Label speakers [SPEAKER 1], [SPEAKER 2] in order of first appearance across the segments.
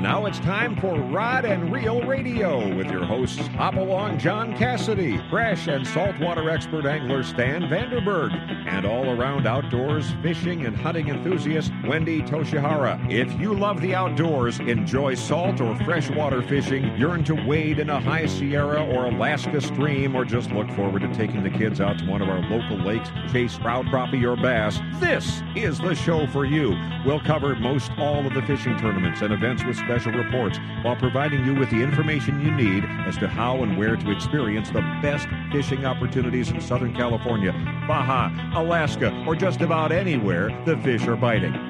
[SPEAKER 1] And now it's time for Rod and Reel Radio with your hosts Hopalong John Cassidy, fresh and saltwater expert angler Stan Vanderberg, and all around outdoors fishing and hunting enthusiast Wendy Toshihara. If you love the outdoors, enjoy salt or freshwater fishing, yearn to wade in a high Sierra or Alaska stream, or just look forward to taking the kids out to one of our local lakes chase trout, crappie, or bass, this is the show for you. We'll cover most all of the fishing tournaments and events with special reports while providing you with the information you need as to how and where to experience the best fishing opportunities in Southern California, Baja, Alaska, or just about anywhere the fish are biting.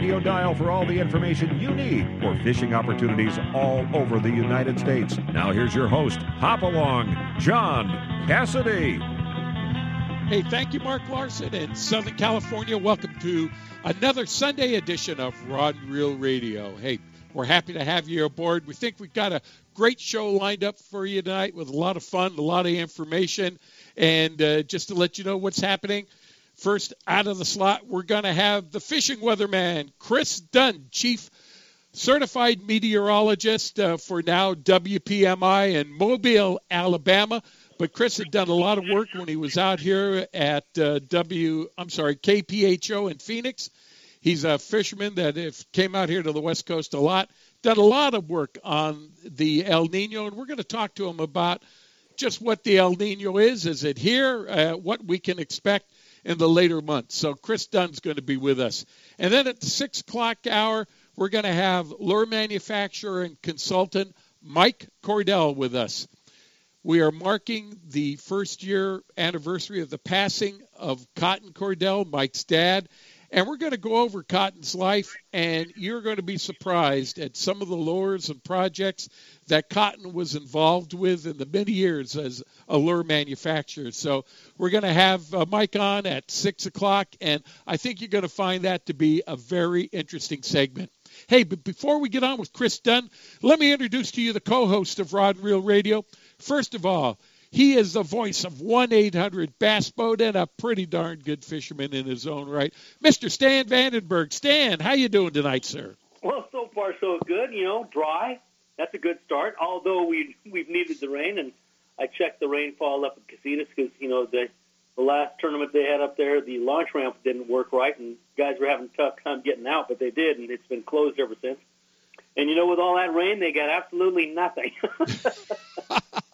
[SPEAKER 1] dial for all the information you need for fishing opportunities all over the United States. Now here's your host, Hop Along, John Cassidy.
[SPEAKER 2] Hey, thank you, Mark Larson in Southern California. Welcome to another Sunday edition of Rod and Reel Radio. Hey, we're happy to have you aboard. We think we've got a great show lined up for you tonight with a lot of fun, a lot of information. And uh, just to let you know what's happening, first out of the slot, we're going to have the fishing weatherman, Chris Dunn, Chief Certified Meteorologist uh, for now WPMI in Mobile, Alabama. But Chris had done a lot of work when he was out here at uh, W. I'm sorry, KPHO in Phoenix. He's a fisherman that if, came out here to the West Coast a lot. Done a lot of work on the El Nino, and we're going to talk to him about just what the El Nino is. Is it here? Uh, what we can expect in the later months. So Chris Dunn's going to be with us. And then at the six o'clock hour, we're going to have lure manufacturer and consultant Mike Cordell with us. We are marking the first year anniversary of the passing of Cotton Cordell, Mike's dad. And we're going to go over Cotton's life, and you're going to be surprised at some of the lures and projects that Cotton was involved with in the many years as a lure manufacturer. So we're going to have uh, Mike on at 6 o'clock, and I think you're going to find that to be a very interesting segment. Hey, but before we get on with Chris Dunn, let me introduce to you the co host of Rod and Reel Radio. First of all, he is the voice of 1 800 Bass Boat and a pretty darn good fisherman in his own right. Mr. Stan Vandenberg. Stan, how you doing tonight, sir?
[SPEAKER 3] Well, so far so good. You know, dry. That's a good start. Although we we've needed the rain, and I checked the rainfall up at Casitas because you know the the last tournament they had up there, the launch ramp didn't work right, and guys were having a tough time getting out, but they did, and it's been closed ever since. And you know, with all that rain, they got absolutely nothing.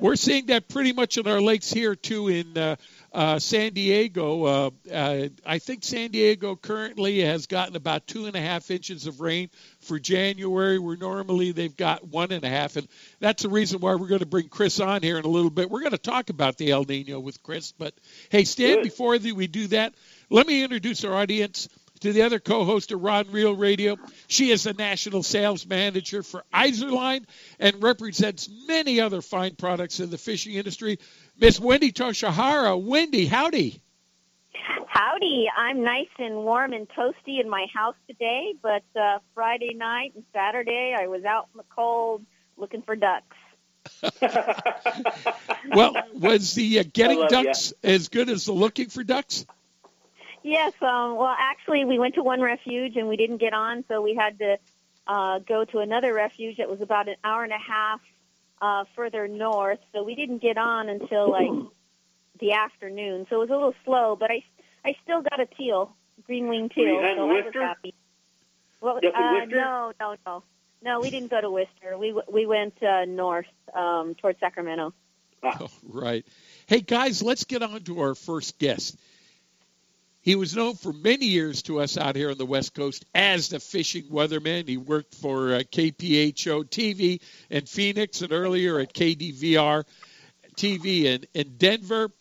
[SPEAKER 2] We're seeing that pretty much in our lakes here too in uh, uh, San Diego. Uh, uh, I think San Diego currently has gotten about two and a half inches of rain for January, where normally they've got one and a half, and that's the reason why we're going to bring Chris on here in a little bit. We're going to talk about the El Nino with Chris, but hey, Stan,
[SPEAKER 3] Good.
[SPEAKER 2] before we do that, let me introduce our audience to the other co-host of Ron Reel Radio. She is the national sales manager for Izorline and represents many other fine products in the fishing industry. Miss Wendy Toshihara. Wendy, howdy.
[SPEAKER 4] Howdy. I'm nice and warm and toasty in my house today, but uh, Friday night and Saturday I was out in the cold looking for ducks.
[SPEAKER 2] Well, was the uh, getting ducks as good as the looking for ducks?
[SPEAKER 4] Yes, um, well, actually, we went to one refuge and we didn't get on, so we had to uh, go to another refuge that was about an hour and a half uh, further north. So we didn't get on until like the afternoon. So it was a little slow, but I I still got a teal, green wing teal,
[SPEAKER 3] you
[SPEAKER 4] so
[SPEAKER 3] in
[SPEAKER 4] I was happy. Well,
[SPEAKER 3] You up in
[SPEAKER 4] uh,
[SPEAKER 3] Wister?
[SPEAKER 4] no, no, no, no. We didn't go to Wister. We we went uh, north um, towards Sacramento.
[SPEAKER 2] Oh, right. Hey, guys, let's get on to our first guest. He was known for many years to us out here on the West Coast as the fishing weatherman. He worked for uh, KPHO TV in Phoenix and earlier at KDVR TV in, in Denver.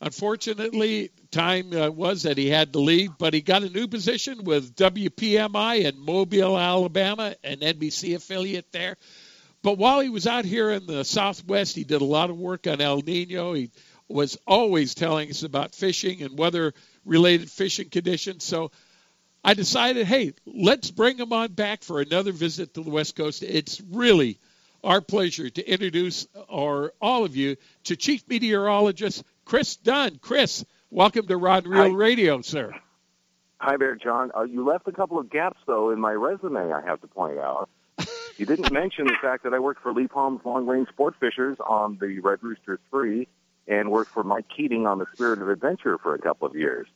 [SPEAKER 2] Unfortunately, time uh, was that he had to leave, but he got a new position with WPMI in Mobile, Alabama, an NBC affiliate there. But while he was out here in the Southwest, he did a lot of work on El Nino. He was always telling us about fishing and weather related fishing conditions. So I decided, hey, let's bring him on back for another visit to the West Coast. It's really our pleasure to introduce our, all of you to Chief Meteorologist Chris Dunn. Chris, welcome to Rod Real Hi. Radio, sir.
[SPEAKER 5] Hi there, John. Uh, you left a couple of gaps, though, in my resume, I have to point out. You didn't mention the fact that I worked for Lee Palm's Long Range Sport Fishers on the Red Rooster 3 and worked for Mike Keating on the Spirit of Adventure for a couple of years.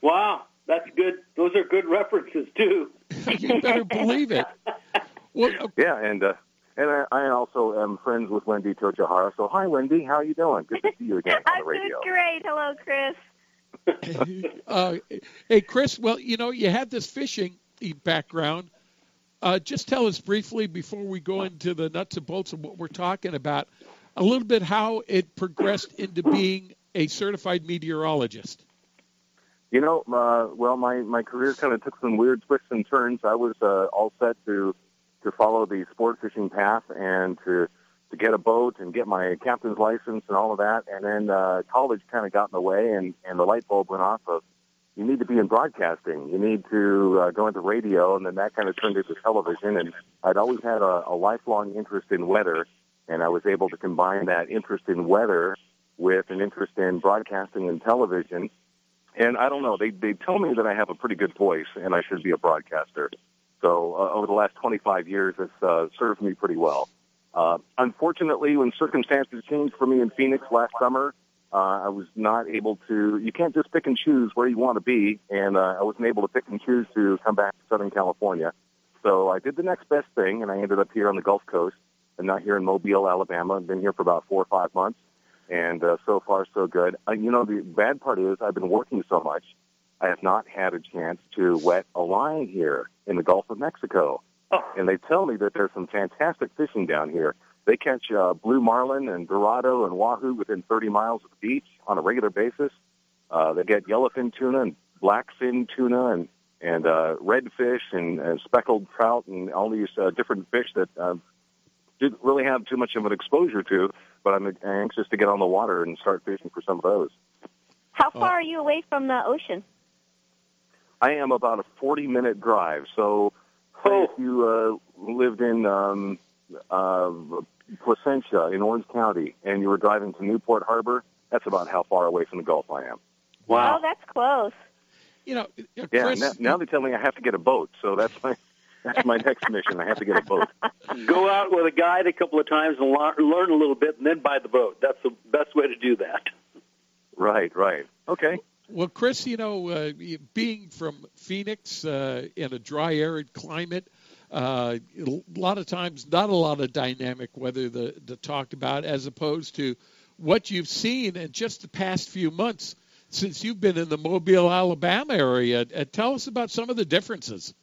[SPEAKER 3] Wow, that's good. Those are good references, too.
[SPEAKER 2] you better believe it.
[SPEAKER 5] Well, yeah, and uh, and I, I also am friends with Wendy Toshihara. So, hi, Wendy. How are you doing? Good to see you again on the radio.
[SPEAKER 4] I'm great. Hello,
[SPEAKER 2] Chris. uh, hey, Chris. Well, you know, you had this fishing background. Uh, just tell us briefly before we go into the nuts and bolts of what we're talking about, a little bit how it progressed into being a certified meteorologist.
[SPEAKER 5] You know, uh, well, my my career kind of took some weird twists and turns. I was uh, all set to to follow the sport fishing path and to to get a boat and get my captain's license and all of that. And then uh, college kind of got in the way, and and the light bulb went off of you need to be in broadcasting. You need to uh, go into radio, and then that kind of turned into television. And I'd always had a, a lifelong interest in weather, and I was able to combine that interest in weather with an interest in broadcasting and television. And I don't know, they they tell me that I have a pretty good voice, and I should be a broadcaster. So uh, over the last 25 years, it's uh, served me pretty well. Uh, unfortunately, when circumstances changed for me in Phoenix last summer, uh, I was not able to. You can't just pick and choose where you want to be, and uh, I wasn't able to pick and choose to come back to Southern California. So I did the next best thing, and I ended up here on the Gulf Coast, and not here in Mobile, Alabama. I've been here for about four or five months, and uh, so far so good. Uh, you know, the bad part is I've been working so much I have not had a chance to wet a line here in the Gulf of Mexico. Oh. And they tell me that there's some fantastic fishing down here. They catch uh, blue marlin and dorado and wahoo within 30 miles of the beach on a regular basis. Uh, they get yellowfin tuna and blackfin tuna and and uh, redfish and, and speckled trout and all these uh, different fish that uh, didn't really have too much of an exposure to. But I'm anxious to get on the water and start fishing for some of those.
[SPEAKER 4] How far are you away from the ocean?
[SPEAKER 5] I am about a 40 minute drive. So oh. if you uh, lived in um, uh, Placentia in Orange County and you were driving to Newport Harbor, that's about how far away from the Gulf I am.
[SPEAKER 4] Wow, oh, that's close.
[SPEAKER 2] You know,
[SPEAKER 5] uh, Chris, yeah. Now, now they tell me I have to get a boat, so that's my that's my next mission. I have to get a boat.
[SPEAKER 3] Go out with a guide a couple of times and learn a little bit, and then buy the boat. That's the best way to do that.
[SPEAKER 5] Right, right. Okay.
[SPEAKER 2] Well, Chris, you know, uh, being from Phoenix uh, in a dry, arid climate, uh, a lot of times not a lot of dynamic weather to, to talk about, as opposed to what you've seen in just the past few months since you've been in the Mobile, Alabama area. Uh, tell us about some of the differences.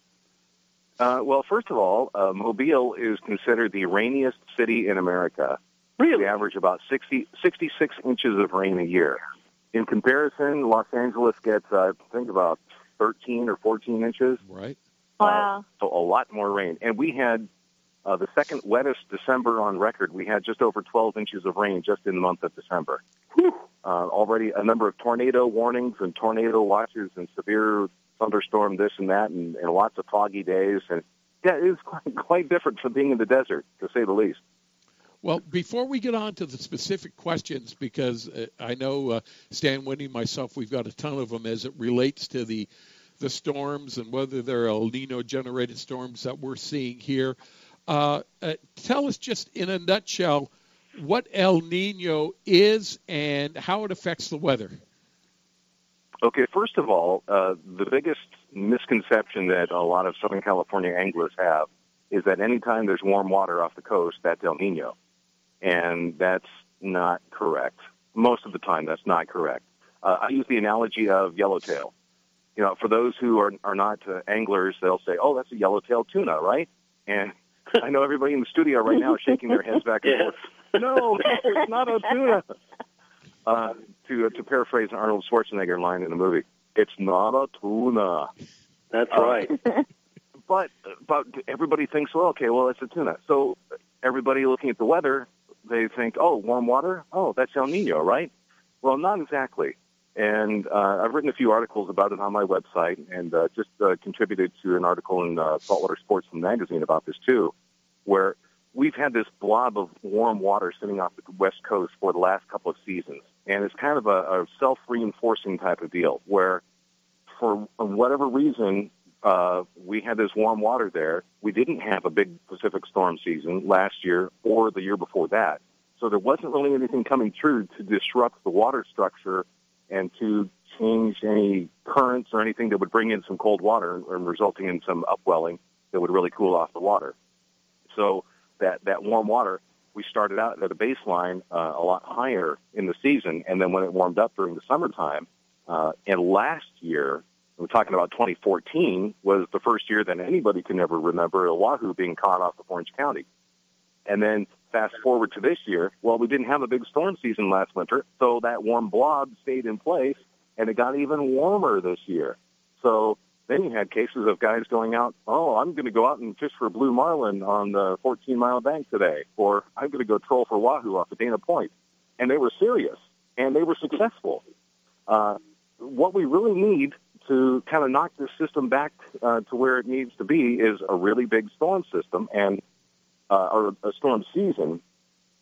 [SPEAKER 5] Uh, well, first of all, uh, Mobile is considered the rainiest city in America.
[SPEAKER 3] Really?
[SPEAKER 5] We average about 60, 66 inches of rain a year. In comparison, Los Angeles gets, uh, I think, about 13 or 14 inches.
[SPEAKER 2] Right.
[SPEAKER 4] Wow. Uh,
[SPEAKER 5] so a lot more rain. And we had uh, the second wettest December on record. We had just over 12 inches of rain just in the month of December. Uh, already a number of tornado warnings and tornado watches and severe thunderstorm this and that and, and lots of foggy days. And yeah, it was quite, quite different from being in the desert, to say the least.
[SPEAKER 2] Well, before we get on to the specific questions, because uh, I know uh, Stan Winnie, myself, we've got a ton of them as it relates to the the storms and whether they're El Nino generated storms that we're seeing here. Uh, uh, tell us just in a nutshell what El Nino is and how it affects the weather.
[SPEAKER 5] Okay, first of all, uh, the biggest misconception that a lot of Southern California anglers have is that anytime there's warm water off the coast, that's El Nino and that's not correct. Most of the time, that's not correct. Uh, I use the analogy of yellowtail. You know, for those who are are not uh, anglers, they'll say, "Oh, that's a yellowtail tuna, right?" And I know everybody in the studio right now is shaking their heads back and forth. No, no, it's not a tuna. Uh, to to paraphrase an Arnold Schwarzenegger line in the movie, it's not a tuna.
[SPEAKER 3] That's
[SPEAKER 5] Uh,
[SPEAKER 3] right.
[SPEAKER 5] But but everybody thinks, well, okay, well, it's a tuna. So everybody looking at the weather, they think, oh, warm water, oh, that's El Nino, right? Well, not exactly. And uh, I've written a few articles about it on my website, and uh, just uh, contributed to an article in uh, Saltwater Sportsman magazine about this too, where we've had this blob of warm water sitting off the west coast for the last couple of seasons, and it's kind of a, a self-reinforcing type of deal where, for whatever reason, uh, we had this warm water there. We didn't have a big Pacific storm season last year or the year before that. So there wasn't really anything coming through to disrupt the water structure and to change any currents or anything that would bring in some cold water and resulting in some upwelling that would really cool off the water. So that, that warm water, we started out at a baseline uh, a lot higher in the season. And then when it warmed up during the summertime, uh, and last year, we're talking about 2014, was the first year that anybody can ever remember wahoo being caught off of Orange County. And then fast forward to this year, well, we didn't have a big storm season last winter, so that warm blob stayed in place, and it got even warmer this year. So then you had cases of guys going out, oh, I'm going to go out and fish for blue marlin on the 14 mile bank today, or I'm going to go troll for wahoo off of Dana Point. And they were serious, and they were successful. Uh, what we really need to kind of knock this system back uh, to where it needs to be is a really big storm system and uh, or a storm season.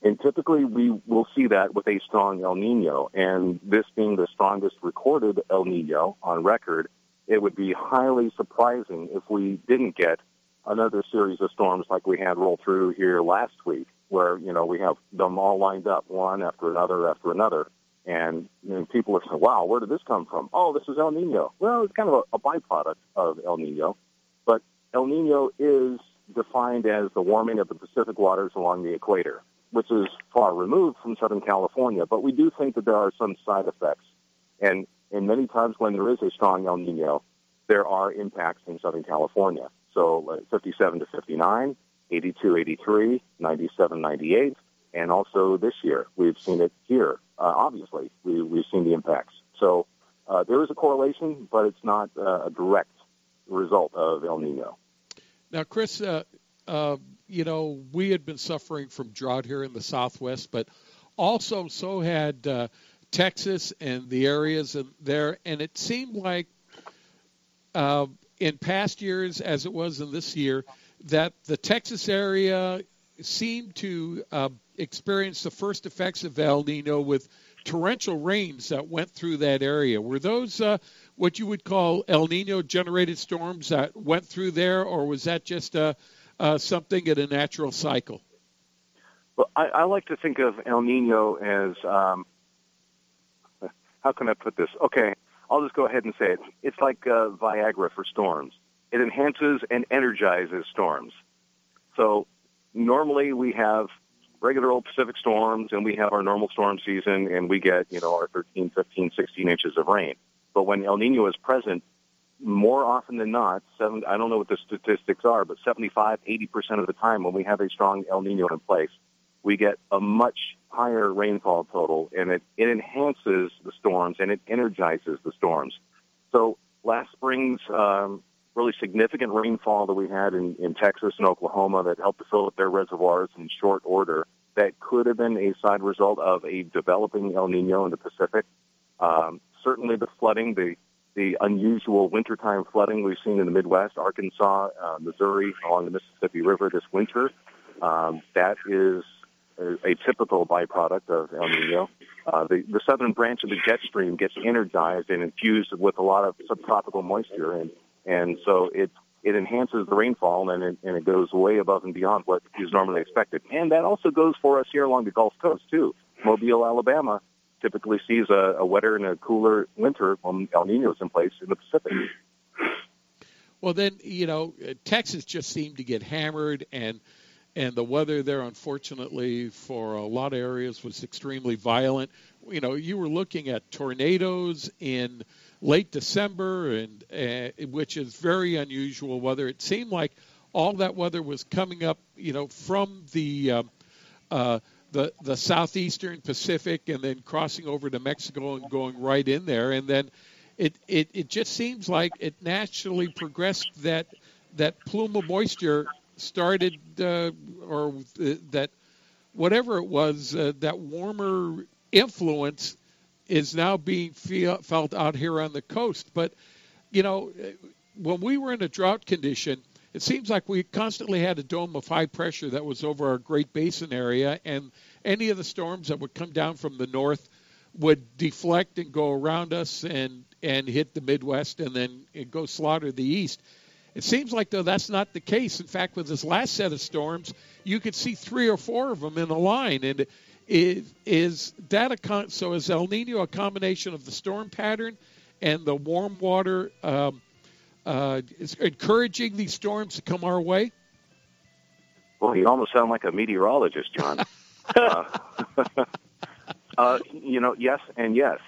[SPEAKER 5] And typically we will see that with a strong El Nino. And this being the strongest recorded El Nino on record, it would be highly surprising if we didn't get another series of storms like we had roll through here last week, where, you know, we have them all lined up one after another after another. And you know, people are saying, wow, where did this come from? Oh, this is El Nino. Well, it's kind of a, a byproduct of El Nino. But El Nino is defined as the warming of the Pacific waters along the equator, which is far removed from Southern California. But we do think that there are some side effects. And, and many times when there is a strong El Nino, there are impacts in Southern California. So uh, 57 to 59, 82, 83, 97, 98, and also this year we've seen it here. Uh, obviously, we, we've seen the impacts. So uh, there is a correlation, but it's not uh, a direct result of El Nino.
[SPEAKER 2] Now, Chris, uh, uh, you know, we had been suffering from drought here in the Southwest, but also so had uh, Texas and the areas there, and it seemed like uh, in past years, as it was in this year, that the Texas area seemed to uh, experience the first effects of El Nino with torrential rains that went through that area. Were those uh, what you would call El Nino generated storms that went through there, or was that just uh, uh, something in a natural cycle?
[SPEAKER 5] Well, I, I like to think of El Nino as um, how can I put this? Okay, I'll just go ahead and say it. It's like uh, Viagra for storms. It enhances and energizes storms. So normally we have regular old Pacific storms and we have our normal storm season and we get, you know, our 13, 15, 16 inches of rain. But when El Nino is present, more often than not, seven, I don't know what the statistics are, but 75, 80% of the time when we have a strong El Nino in place, we get a much higher rainfall total and it, it enhances the storms and it energizes the storms. So last spring's um, really significant rainfall that we had in, in Texas and Oklahoma that helped to fill up their reservoirs in short order, that could have been a side result of a developing El Nino in the Pacific. Um, certainly the flooding, the the unusual wintertime flooding we've seen in the Midwest, Arkansas, uh, Missouri, along the Mississippi River this winter, um, that is a, typical byproduct of El Nino. Uh, the, the southern branch of the jet stream gets energized and infused with a lot of subtropical moisture, and and so it it enhances the rainfall and it, and it goes way above and beyond what is normally expected. And that also goes for us here along the Gulf Coast too. Mobile, Alabama, typically sees a, a wetter and a cooler winter when El Nino is in place in the Pacific.
[SPEAKER 2] Well, then you know Texas just seemed to get hammered, and and the weather there, unfortunately, for a lot of areas was extremely violent. You know, you were looking at tornadoes in late December, and uh, which is very unusual weather. It seemed like all that weather was coming up, you know, from the uh, uh, the the southeastern Pacific and then crossing over to Mexico and going right in there, and then it it, it just seems like it naturally progressed that that plume of moisture started uh, or uh, that whatever it was uh, that warmer influence is now being feel, felt out here on the coast. But you know, when we were in a drought condition, it seems like we constantly had a dome of high pressure that was over our Great Basin area, and any of the storms that would come down from the north would deflect and go around us and and hit the Midwest and then go slaughter the East. It seems like though that's not the case. In fact, with this last set of storms, you could see three or four of them in a line, and is, is that a con- so is El Nino a combination of the storm pattern and the warm water um, uh, is encouraging these storms to come our way?
[SPEAKER 5] Well, you almost sound like a meteorologist, John. uh, uh, you know, yes and yes.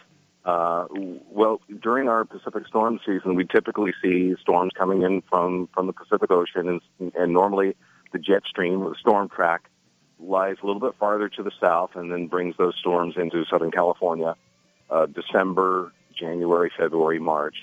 [SPEAKER 5] Uh, well, during our Pacific storm season, we typically see storms coming in from, from the Pacific Ocean, and, and normally the jet stream the storm track lies a little bit farther to the south and then brings those storms into Southern California, uh, December, January, February, March.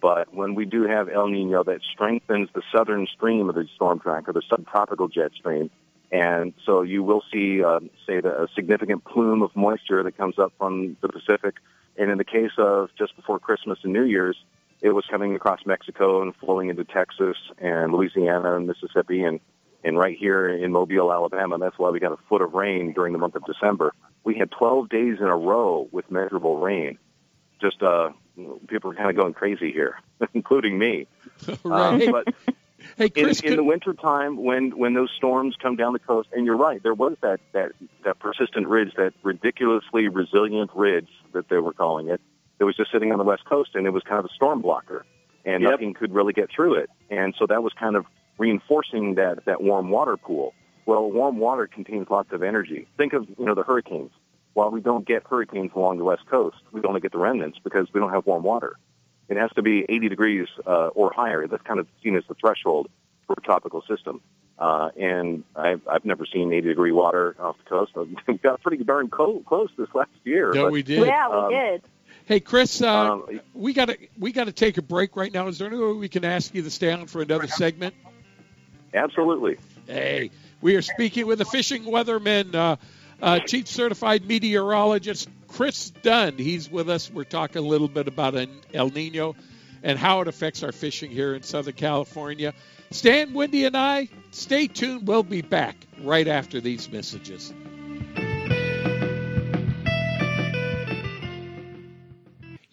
[SPEAKER 5] But when we do have El Nino, that strengthens the southern stream of the storm track or the subtropical jet stream. And so you will see, uh, say, the, a significant plume of moisture that comes up from the Pacific. And in the case of just before Christmas and New Year's, it was coming across Mexico and flowing into Texas and Louisiana and Mississippi and and right here in Mobile, Alabama, that's why we got a foot of rain during the month of December. We had 12 days in a row with measurable rain. Just uh, people are kind of going crazy here, including me.
[SPEAKER 2] right.
[SPEAKER 5] Um, but
[SPEAKER 2] hey, Chris,
[SPEAKER 5] in, in the wintertime, when when those storms come down the coast, and you're right, there was that that that persistent ridge, that ridiculously resilient ridge that they were calling it. It was just sitting on the west coast, and it was kind of a storm blocker, and
[SPEAKER 3] Yep.
[SPEAKER 5] nothing could really get through it. And so that was kind of reinforcing that that warm water pool. Well, warm water contains lots of energy. Think of you know the hurricanes. While we don't get hurricanes along the west coast, we only get the remnants because we don't have warm water. It has to be 80 degrees uh, or higher. That's kind of seen as the threshold for a tropical system. Uh, and I've, I've never seen 80 degree water off the coast. We got pretty darn co- close this last year.
[SPEAKER 2] no,
[SPEAKER 5] but,
[SPEAKER 2] we did.
[SPEAKER 4] Yeah, we
[SPEAKER 5] Um,
[SPEAKER 4] did.
[SPEAKER 2] Hey, Chris, uh,
[SPEAKER 5] um,
[SPEAKER 2] we got to we got to take a break right now. Is there any way we can ask you to stay on for another segment?
[SPEAKER 5] absolutely.
[SPEAKER 2] Hey, we are speaking with the fishing weatherman, uh, uh, chief certified meteorologist Chris Dunn. He's with us. We're talking a little bit about an El Nino and how it affects our fishing here in Southern California. Stan, Wendy, and I, stay tuned. We'll be back right after these messages.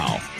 [SPEAKER 6] now.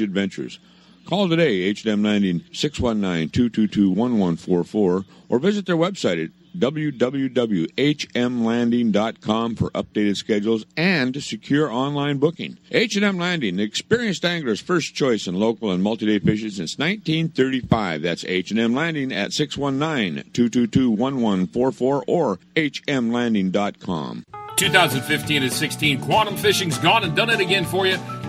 [SPEAKER 7] adventures. Call today, H&M 619-222-1144, or visit their website at www.hmlanding.com for updated schedules and secure online booking. H&M Landing, the experienced angler's first choice in local and multi-day fishing since 1935. That's H&M Landing at 619-222-1144 or hmlanding.com.
[SPEAKER 8] 2015 and 16 Quantum Fishing's gone and done it again for you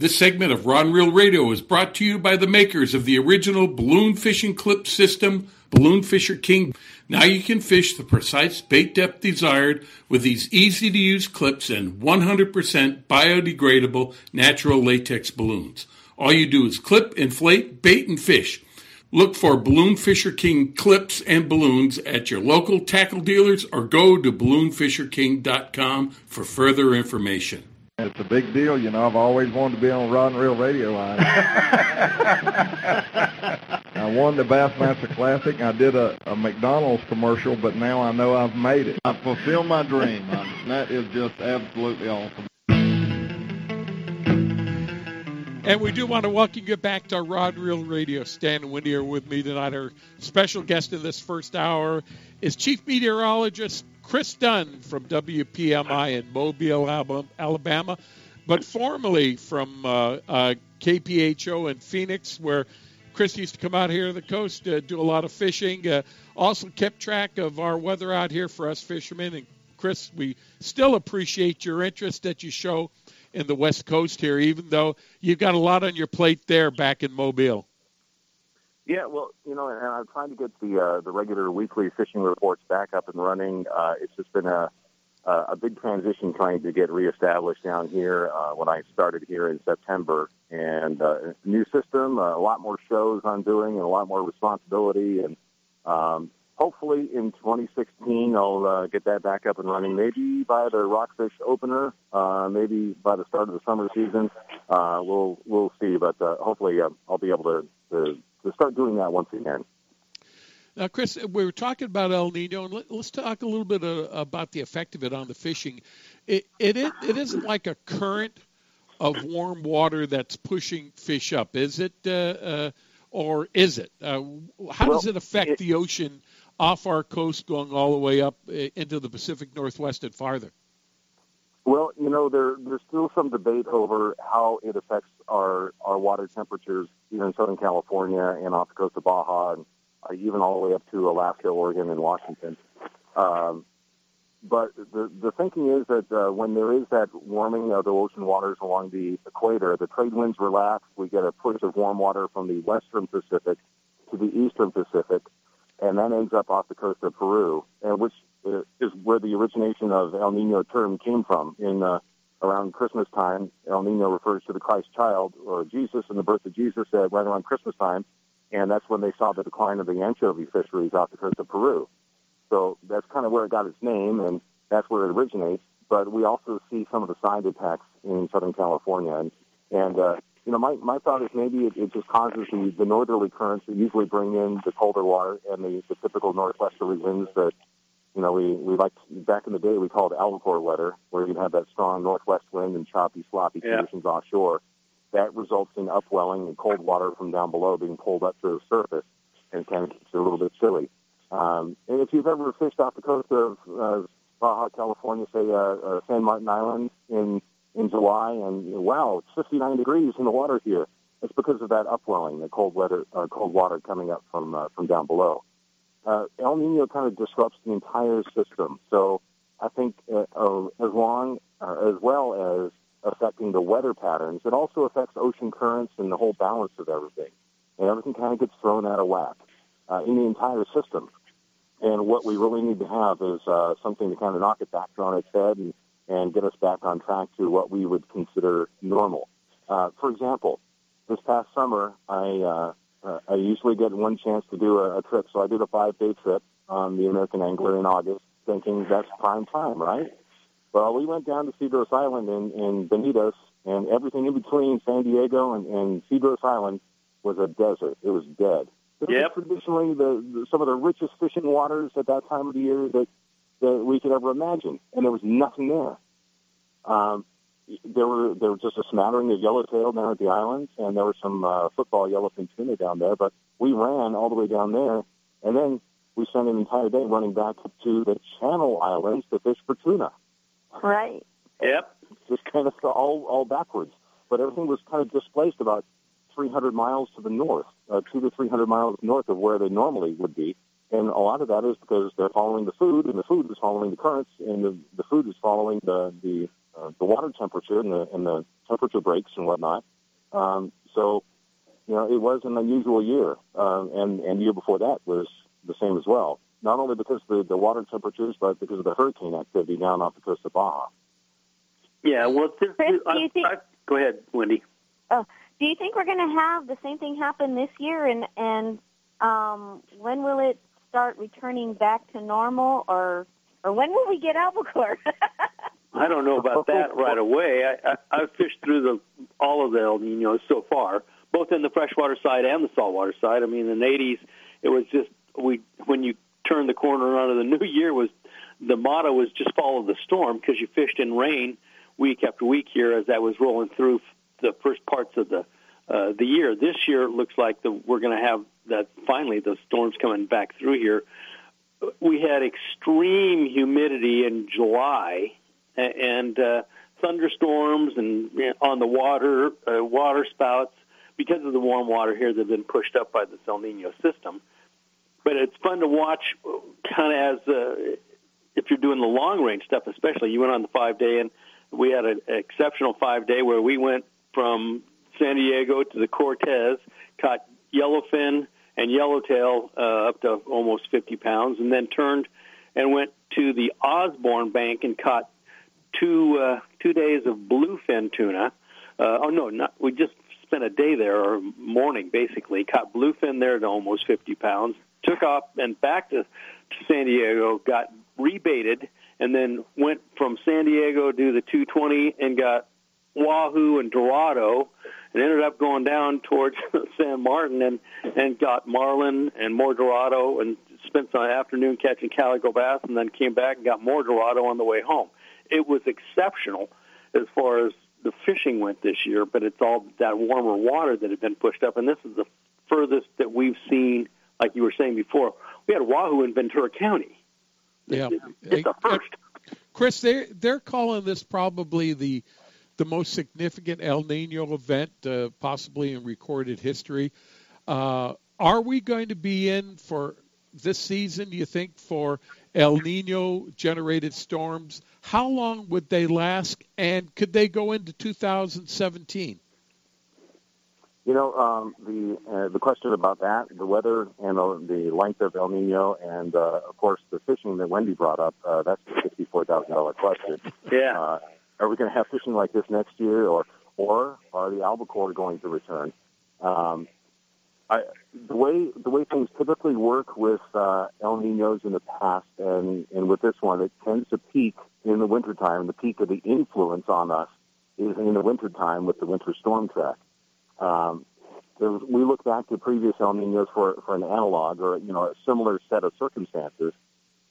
[SPEAKER 9] This segment of Ron Real Radio is brought to you by the makers of the original balloon fishing clip system, Balloon Fisher King. Now you can fish the precise bait depth desired with these easy to use clips and 100% biodegradable natural latex balloons. All you do is clip, inflate, bait, and fish. Look for Balloon Fisher King clips and balloons at your local tackle dealers or go to balloonfisherking.com for further information.
[SPEAKER 10] It's a big deal, you know. I've always wanted to be on Rod and Reel Radio. I, I won the Bassmaster Classic. I did a, a McDonald's commercial, but now I know I've made it. I fulfilled my dream. I, that is just absolutely awesome.
[SPEAKER 2] And we do want to welcome you back to Rod and Reel Radio. Stan and Wendy are with me tonight. Our special guest in this first hour is Chief Meteorologist Chris Dunn from WPMI in Mobile, Alabama, but formerly from uh, uh, KPHO in Phoenix, where Chris used to come out here to the coast to do a lot of fishing. Uh, also kept track of our weather out here for us fishermen. And Chris, we still appreciate your interest that you show in the West Coast here, even though you've got a lot on your plate there back in Mobile.
[SPEAKER 5] Yeah, well, you know, and I'm trying to get the uh, the regular weekly fishing reports back up and running. Uh, it's just been a a big transition trying to get reestablished down here uh, when I started here in September, and uh, new system, uh, a lot more shows I'm doing, and a lot more responsibility, and um, hopefully in 2016 I'll uh, get that back up and running. Maybe by the Rockfish opener, uh, maybe by the start of the summer season. Uh, we'll we'll see, but uh, hopefully uh, I'll be able to, to to start doing that once again.
[SPEAKER 2] Now, Chris, we were talking about El Nino, and let, us talk a little bit uh, about the effect of it on the fishing. It, it, it isn't like a current of warm water that's pushing fish up, is it? Uh, uh, or is it? Uh, how well, does it affect it, the ocean off our coast going all the way up uh, into the Pacific Northwest and farther?
[SPEAKER 5] Well, you know, there there's still some debate over how it affects our our water temperatures here in Southern California and off the coast of Baja, and uh, even all the way up to Alaska, Oregon, and Washington. Um, but the the thinking is that uh, when there is that warming of the ocean waters along the equator, the trade winds relax. We get a push of warm water from the western Pacific to the eastern Pacific, and that ends up off the coast of Peru, and which is where the origination of El Nino term came from. In uh, around Christmas time, El Nino refers to the Christ child or Jesus and the birth of Jesus uh, right around Christmas time, and that's when they saw the decline of the anchovy fisheries off the coast of Peru. So that's kind of where it got its name, and that's where it originates. But we also see some of the side attacks in Southern California, and and uh, you know my my thought is maybe it, it just causes the, the northerly currents that usually bring in the colder water and the, the typical northwesterly winds that you know, we, we like back in the day we called albacore weather, where you'd have that strong northwest wind and choppy, sloppy
[SPEAKER 3] yeah.
[SPEAKER 5] conditions offshore. That results in upwelling and cold water from down below being pulled up to the surface and kind of keeps it a little bit chilly. Um, and if you've ever fished off the coast of uh, Baja California, say uh, uh, San Martin Island in in July, and wow, it's 59 degrees in the water here. It's because of that upwelling, the cold weather, uh, cold water coming up from uh, from down below. Uh, El Nino kind of disrupts the entire system. So I think uh, as long uh, as well as affecting the weather patterns, it also affects ocean currents and the whole balance of everything. And everything kind of gets thrown out of whack uh, in the entire system. And what we really need to have is uh, something to kind of knock it back on its head and, and get us back on track to what we would consider normal. Uh, for example, this past summer, I uh, uh, I usually get one chance to do a, a trip, so I did a five day trip on the American Angler in August, thinking that's prime time, right? Well, we went down to Cedros Island in, in Benitos, and everything in between San Diego and, and Cedros Island was a desert. It was dead. It
[SPEAKER 3] Yep.
[SPEAKER 5] was traditionally the, the some of the richest fishing waters at that time of the year that that we could ever imagine, and there was nothing there. Um, there were there were just a smattering of yellowtail down at the islands, and there were some uh, football yellowfin tuna down there. But we ran all the way down there, and then we spent an entire day running back to the Channel Islands to fish for tuna.
[SPEAKER 4] Right.
[SPEAKER 3] Yep.
[SPEAKER 5] Just kind of all all backwards. But everything was kind of displaced about 300 miles to the north, uh, two to 300 miles north of where they normally would be. And a lot of that is because they're following the food, and the food is following the currents, and the, the food is following the the uh, the water temperature and the and the temperature breaks and whatnot. Um, so, you know, it was an unusual year, um, and and the year before that was the same as well. Not only because of the, the water temperatures, but because of the hurricane activity down off the coast of Baja.
[SPEAKER 3] Yeah. Well, this,
[SPEAKER 4] Chris, do
[SPEAKER 3] I,
[SPEAKER 4] you think-
[SPEAKER 3] I, go ahead, Wendy.
[SPEAKER 4] Oh, do you think we're going to have the same thing happen this year? And and um, when will it start returning back to normal, or or when will we get albacore?
[SPEAKER 3] I don't know about that right away. I, I, I've fished through the all of the El Ninos so far, both in the freshwater side and the saltwater side. I mean, in the 80s, it was just we when you turned the corner onto the new year was the motto was just follow the storm because you fished in rain week after week here as that was rolling through the first parts of the uh, the year. This year it looks like the, we're going to have that finally the storms coming back through here. We had extreme humidity in July and uh, thunderstorms and on the water, uh, water spouts because of the warm water here that have been pushed up by the El Nino system. But it's fun to watch, kind of as uh, if you're doing the long range stuff, especially. You went on the five day, and we had an exceptional five day where we went from San Diego to the Cortez, caught yellowfin and yellowtail uh, up to almost 50 pounds, and then turned and went to the Osborne Bank and caught two uh, two days of bluefin tuna. Uh, oh no, not we just spent a day there or morning basically. Caught bluefin there to almost 50 pounds. Took off and back to, to San Diego. Got rebaited and then went from San Diego to the 220 and got wahoo and dorado and ended up going down towards San Martin and and got marlin and more dorado and spent some afternoon catching calico bass and then came back and got more dorado on the way home. It was exceptional as far as the fishing went this year, but it's all that warmer water that had been pushed up, and this is the furthest that we've seen. Like you were saying before, we had wahoo in Ventura County.
[SPEAKER 2] Yeah.
[SPEAKER 3] It's a first.
[SPEAKER 2] Chris, they they're calling this probably the the most significant El Nino event, uh, possibly in recorded history. Uh, are we going to be in for this season? Do you think for El Nino generated storms? How long would they last, and could they go into 2017?
[SPEAKER 5] You know, um, the uh, the question about that, the weather and the, the length of El Nino, and uh, of course the fishing that Wendy brought up, uh, that's the sixty-four thousand dollar question.
[SPEAKER 3] Yeah.
[SPEAKER 5] Uh, are we going to have fishing like this next year, or or are the albacore going to return? Um, I, the way the way things typically work with uh, El Ninos in the past, and and with this one, it tends to peak in the wintertime. The peak of the influence on us is in the wintertime with the winter storm track. Um, was, we look back to previous El Ninos for, for an analog or you know a similar set of circumstances.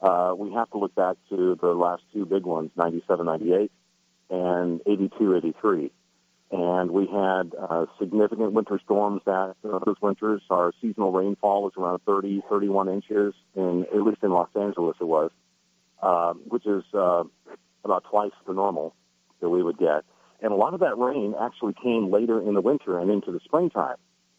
[SPEAKER 5] Uh, we have to look back to the last two big ones, 97, 98, and 82, 83. And we had uh, significant winter storms that uh, those winters. Our seasonal rainfall was around 30, 31 inches, in, at least in Los Angeles it was, uh, which is uh, about twice the normal that we would get. and a lot of that rain actually came later in the winter and into the springtime.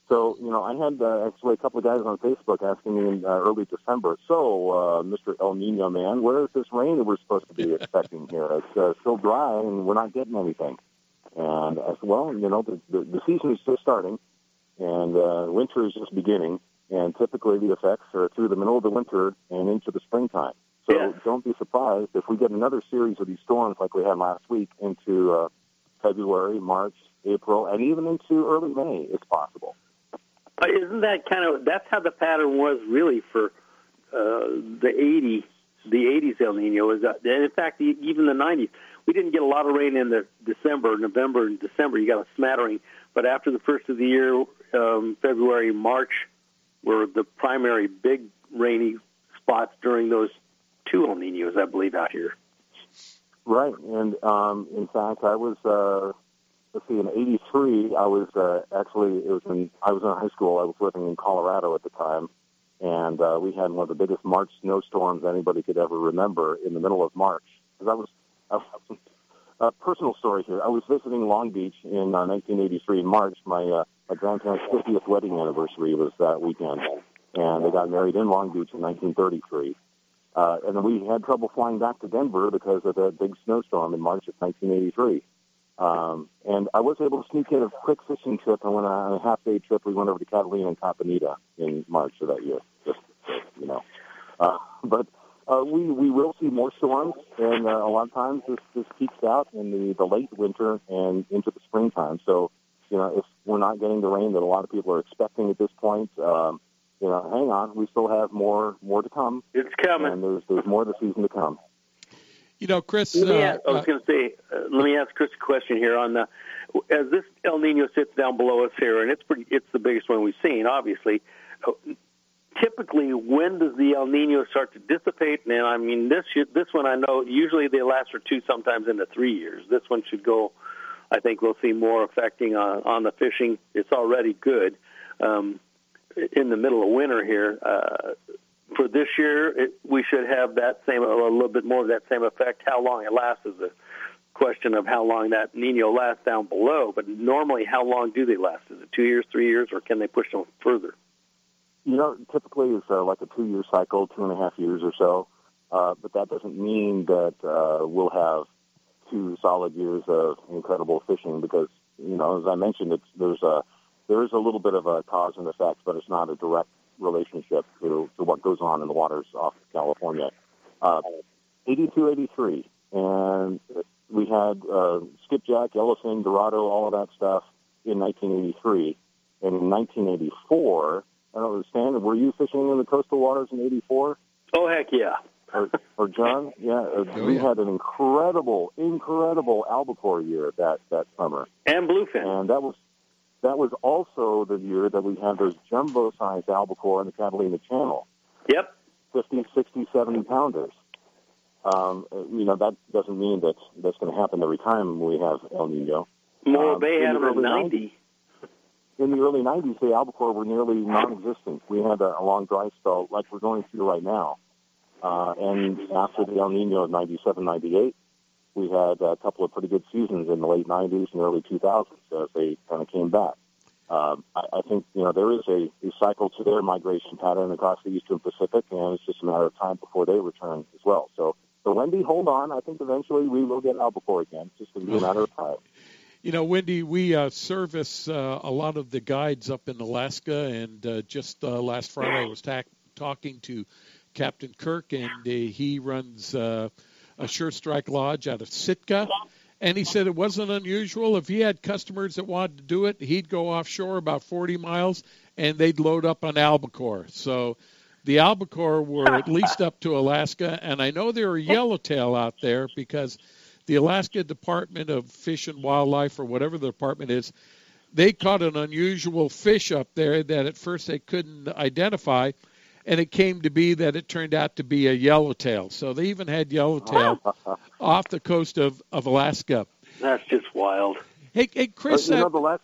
[SPEAKER 5] So, you know, I had uh, actually a couple of guys on Facebook asking me in uh, early December, so, uh, Mr. El Nino man, where is this rain that we're supposed to be expecting here? It's uh, still dry and we're not getting anything. And I said, well, you know, the, the, the season is just starting and uh, winter is just beginning. And typically the effects are through the middle of the winter and into the springtime. So
[SPEAKER 3] Yeah.
[SPEAKER 5] don't be surprised if we get another series of these storms like we had last week into uh, February, March, April, and even into early May. It's possible.
[SPEAKER 3] Uh, Isn't that kind of that's how the pattern was really for uh, the 80 the 80s El Nino is that and in fact even the 90s we didn't get a lot of rain in the December November and December. You got a smattering. But after the first of the year um, February March were the primary big rainy spots during those two El Ninos I believe out here.
[SPEAKER 5] Right, and um, in fact, I was uh, let's see, in '83, I was uh, actually it was in I was in high school. I was living in Colorado at the time, and uh, we had one of the biggest March snowstorms anybody could ever remember in the middle of March. Because I was, A personal story here. I was visiting Long Beach in uh, 1983 in March. My uh, my grandparents' 50th wedding anniversary was that weekend, and they got married in Long Beach in 1933. Uh, and we had trouble flying back to Denver because of the big snowstorm in March of 1983. Um, and I was able to sneak in a quick fishing trip. I went on a half day trip. We went over to Catalina and Caponita in March of that year. Just, you know. Uh, but uh, we, we will see more storms, and uh, a lot of times this, this peaks out in the, the late winter and into the springtime. So, you know, if we're not getting the rain that a lot of people are expecting at this point, um, you know, hang on. We still have more more to come.
[SPEAKER 3] It's coming.
[SPEAKER 5] And there's there's more of the season to come.
[SPEAKER 2] You know, Chris. Uh,
[SPEAKER 3] ask, I was going to say, uh, let me ask Chris a question here on the as this El Nino sits down below us here, and it's pretty, it's the biggest one we've seen, obviously. Typically, when does the El Nino start to dissipate? And I mean, this should, this one I know usually they last for two, sometimes into three years. This one should go. I think we'll see more affecting on, on the fishing. It's already good um, in the middle of winter here. Uh, for this year, it, we should have that same, a little bit more of that same effect. How long it lasts is a question of how long that Nino lasts down below. But normally, how long do they last? Is it two years, three years, or can they push them further?
[SPEAKER 5] You know, typically it's uh, like a two-year cycle, two and a half years or so. Uh, but that doesn't mean that uh, we'll have two solid years of incredible fishing because, you know, as I mentioned, it's, there's a there is a little bit of a cause and effect, but it's not a direct relationship to, to what goes on in the waters off California. Uh, 82, 83, and we had uh, skipjack, yellowfin, dorado, all of that stuff in 1983. And in 1984, I don't understand. Were you fishing in the coastal waters in '84?
[SPEAKER 3] Oh heck yeah!
[SPEAKER 5] Or, or John? Yeah, uh,
[SPEAKER 2] Oh,
[SPEAKER 5] we
[SPEAKER 2] yeah.
[SPEAKER 5] had an incredible, incredible albacore year that that summer,
[SPEAKER 3] And bluefin.
[SPEAKER 5] and that was that was also the year that we had those jumbo-sized albacore in the Catalina Channel,
[SPEAKER 3] Yep.
[SPEAKER 5] 50, 60, 70 pounders. Um, you know that doesn't mean that that's going to happen every time we have El Nino.
[SPEAKER 3] Morro
[SPEAKER 5] Um,
[SPEAKER 3] Bay had them at
[SPEAKER 5] early
[SPEAKER 3] 90.
[SPEAKER 5] In the early 90s, the albacore were nearly non-existent. We had a, a long dry spell like we're going through right now. Uh, and after the El Nino of 97, 98, we had a couple of pretty good seasons in the late 90s and early 2000s as they kind of came back. Um, I, I think, you know, there is a, a cycle to their migration pattern across the eastern Pacific, and it's just a matter of time before they return as well. So, so Wendy, hold on. I think eventually we will get albacore again. It's just going to be a matter of time.
[SPEAKER 2] You know, Wendy, we uh, service uh, a lot of the guides up in Alaska, and uh, just uh, last Friday I was ta- talking to Captain Kirk, and uh, he runs uh, a Sure Strike Lodge out of Sitka. And he said it wasn't unusual. If he had customers that wanted to do it, he'd go offshore about 40 miles and they'd load up on albacore. So the albacore were at least up to Alaska. And I know there are yellowtail out there because the Alaska Department of Fish and Wildlife, or whatever the department is, they caught an unusual fish up there that at first they couldn't identify, and it came to be that it turned out to be a yellowtail. So they even had yellowtail off the coast of, of Alaska.
[SPEAKER 3] That's just wild.
[SPEAKER 2] Hey, hey, Chris.
[SPEAKER 5] Uh, you
[SPEAKER 2] uh,
[SPEAKER 5] know, the last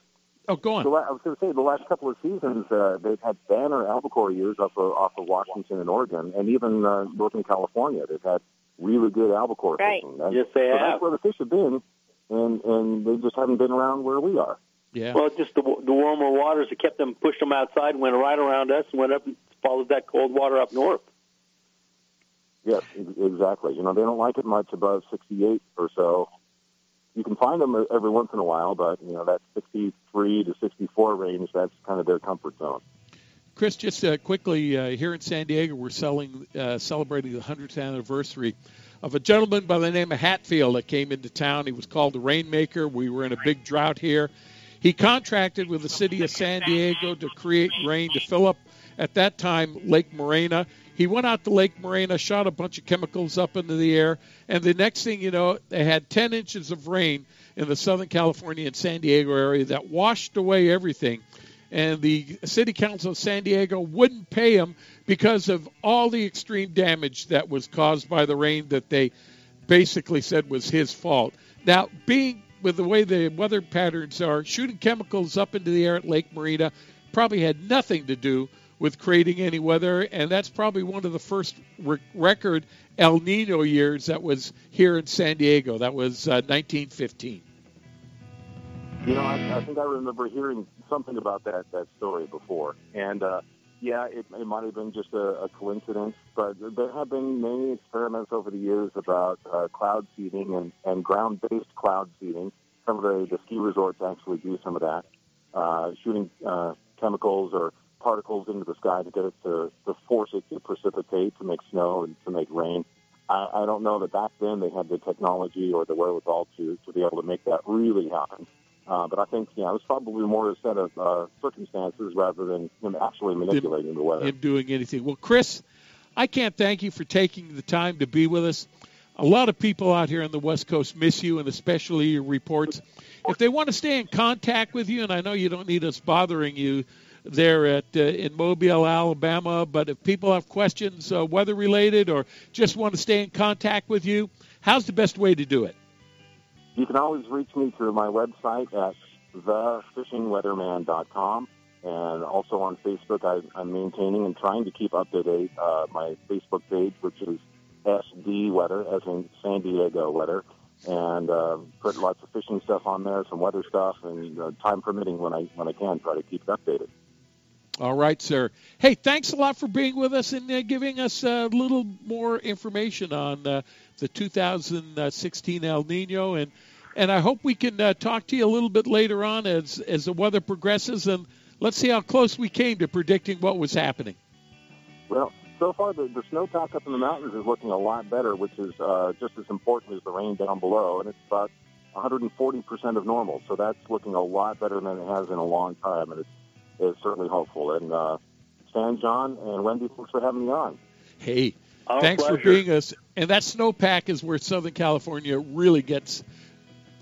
[SPEAKER 2] oh, go on.
[SPEAKER 5] The I was going to say the last couple of seasons uh, they've had banner albacore years off of, off of Washington and Oregon, and even uh, Northern California. They've had really good albacore
[SPEAKER 4] Right.
[SPEAKER 5] fishing. That-
[SPEAKER 3] Yes, they
[SPEAKER 5] so
[SPEAKER 3] have.
[SPEAKER 5] That's where the fish have been. and and they just haven't been around where we are.
[SPEAKER 2] Yeah.
[SPEAKER 3] Well, just the, the warmer waters that kept them, pushed them outside, went right around us, and went up and followed that cold water up north.
[SPEAKER 5] Yes, exactly. You know, they don't like it much above 68 or so. You can find them every once in a while, but you know that 63 to 64 range, that's kind of their comfort zone.
[SPEAKER 2] Chris, just uh, quickly uh, here in San Diego, we're selling, uh, celebrating the 100th anniversary of a gentleman by the name of Hatfield that came into town. He was called the Rainmaker. We were in a big drought here. He contracted with the city of San Diego to create rain to fill up, at that time, Lake Morena. He went out to Lake Morena, shot a bunch of chemicals up into the air, and the next thing you know, they had 10 inches of rain in the Southern California and San Diego area that washed away everything and the city council of San Diego wouldn't pay him because of all the extreme damage that was caused by the rain that they basically said was his fault. Now, being with the way the weather patterns are, shooting chemicals up into the air at Lake Morena probably had nothing to do with creating any weather, and that's probably one of the first re- record El Nino years that was here in San Diego. That was uh, 1915.
[SPEAKER 5] You know, I, I think I remember hearing something about that that story before, and uh, yeah, it, it might have been just a, a coincidence, but there have been many experiments over the years about uh, cloud seeding and, and ground-based cloud seeding. Some of the, the ski resorts actually do some of that, uh, shooting uh, chemicals or particles into the sky to get it to, to force it to precipitate, to make snow and to make rain. I, I don't know that back then they had the technology or the wherewithal to, to be able to make that really happen. Uh, but I think you know it was probably more a set of uh, circumstances rather than him actually manipulating the weather.
[SPEAKER 2] Him doing anything. Well, Chris, I can't thank you for taking the time to be with us. A lot of people out here on the West Coast miss you, and especially your reports. If they want to stay in contact with you, and I know you don't need us bothering you there at uh, in Mobile, Alabama, but if people have questions, uh, weather related, or just want to stay in contact with you, how's the best way to do it?
[SPEAKER 5] You can always reach me through my website at thefishingweatherman.com and also on Facebook. I, I'm maintaining and trying to keep up to date uh, my Facebook page, which is SD Weather, as in San Diego Weather, and uh, put lots of fishing stuff on there, some weather stuff, and uh, time permitting when I when I can, try to keep it updated.
[SPEAKER 2] All right, sir. Hey, thanks a lot for being with us and uh, giving us a little more information on uh, the 2016 El Nino, and and I hope we can uh, talk to you a little bit later on as as the weather progresses, and let's see how close we came to predicting what was happening.
[SPEAKER 5] Well, so far the, the snowpack up in the mountains is looking a lot better, which is uh, just as important as the rain down below, and it's about 140 percent of normal. So that's looking a lot better than it has in a long time, and it's it's certainly hopeful. And uh, Stan, John, and Wendy, thanks for having me on.
[SPEAKER 2] Hey,
[SPEAKER 3] Our
[SPEAKER 2] thanks
[SPEAKER 3] pleasure.
[SPEAKER 2] for being us. And that snowpack is where Southern California really gets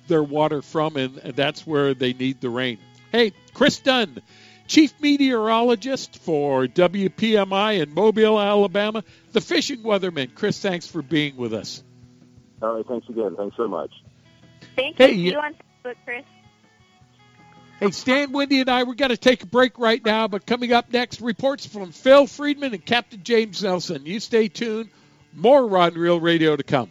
[SPEAKER 2] their water from, and, and that's where they need the rain. Hey, Chris Dunn, Chief Meteorologist for WPMI in Mobile, Alabama, the fishing weatherman. Chris, thanks for being with us.
[SPEAKER 5] All right, thanks again. Thanks so much.
[SPEAKER 4] Thank
[SPEAKER 2] Hey,
[SPEAKER 4] you. See
[SPEAKER 2] you-
[SPEAKER 4] you on Facebook, Chris.
[SPEAKER 2] Hey, Stan, Wendy, and I, we're going to take a break right now, but coming up next, reports from Phil Friedman and Captain James Nelson. You stay tuned. More Rod and Reel Radio to come.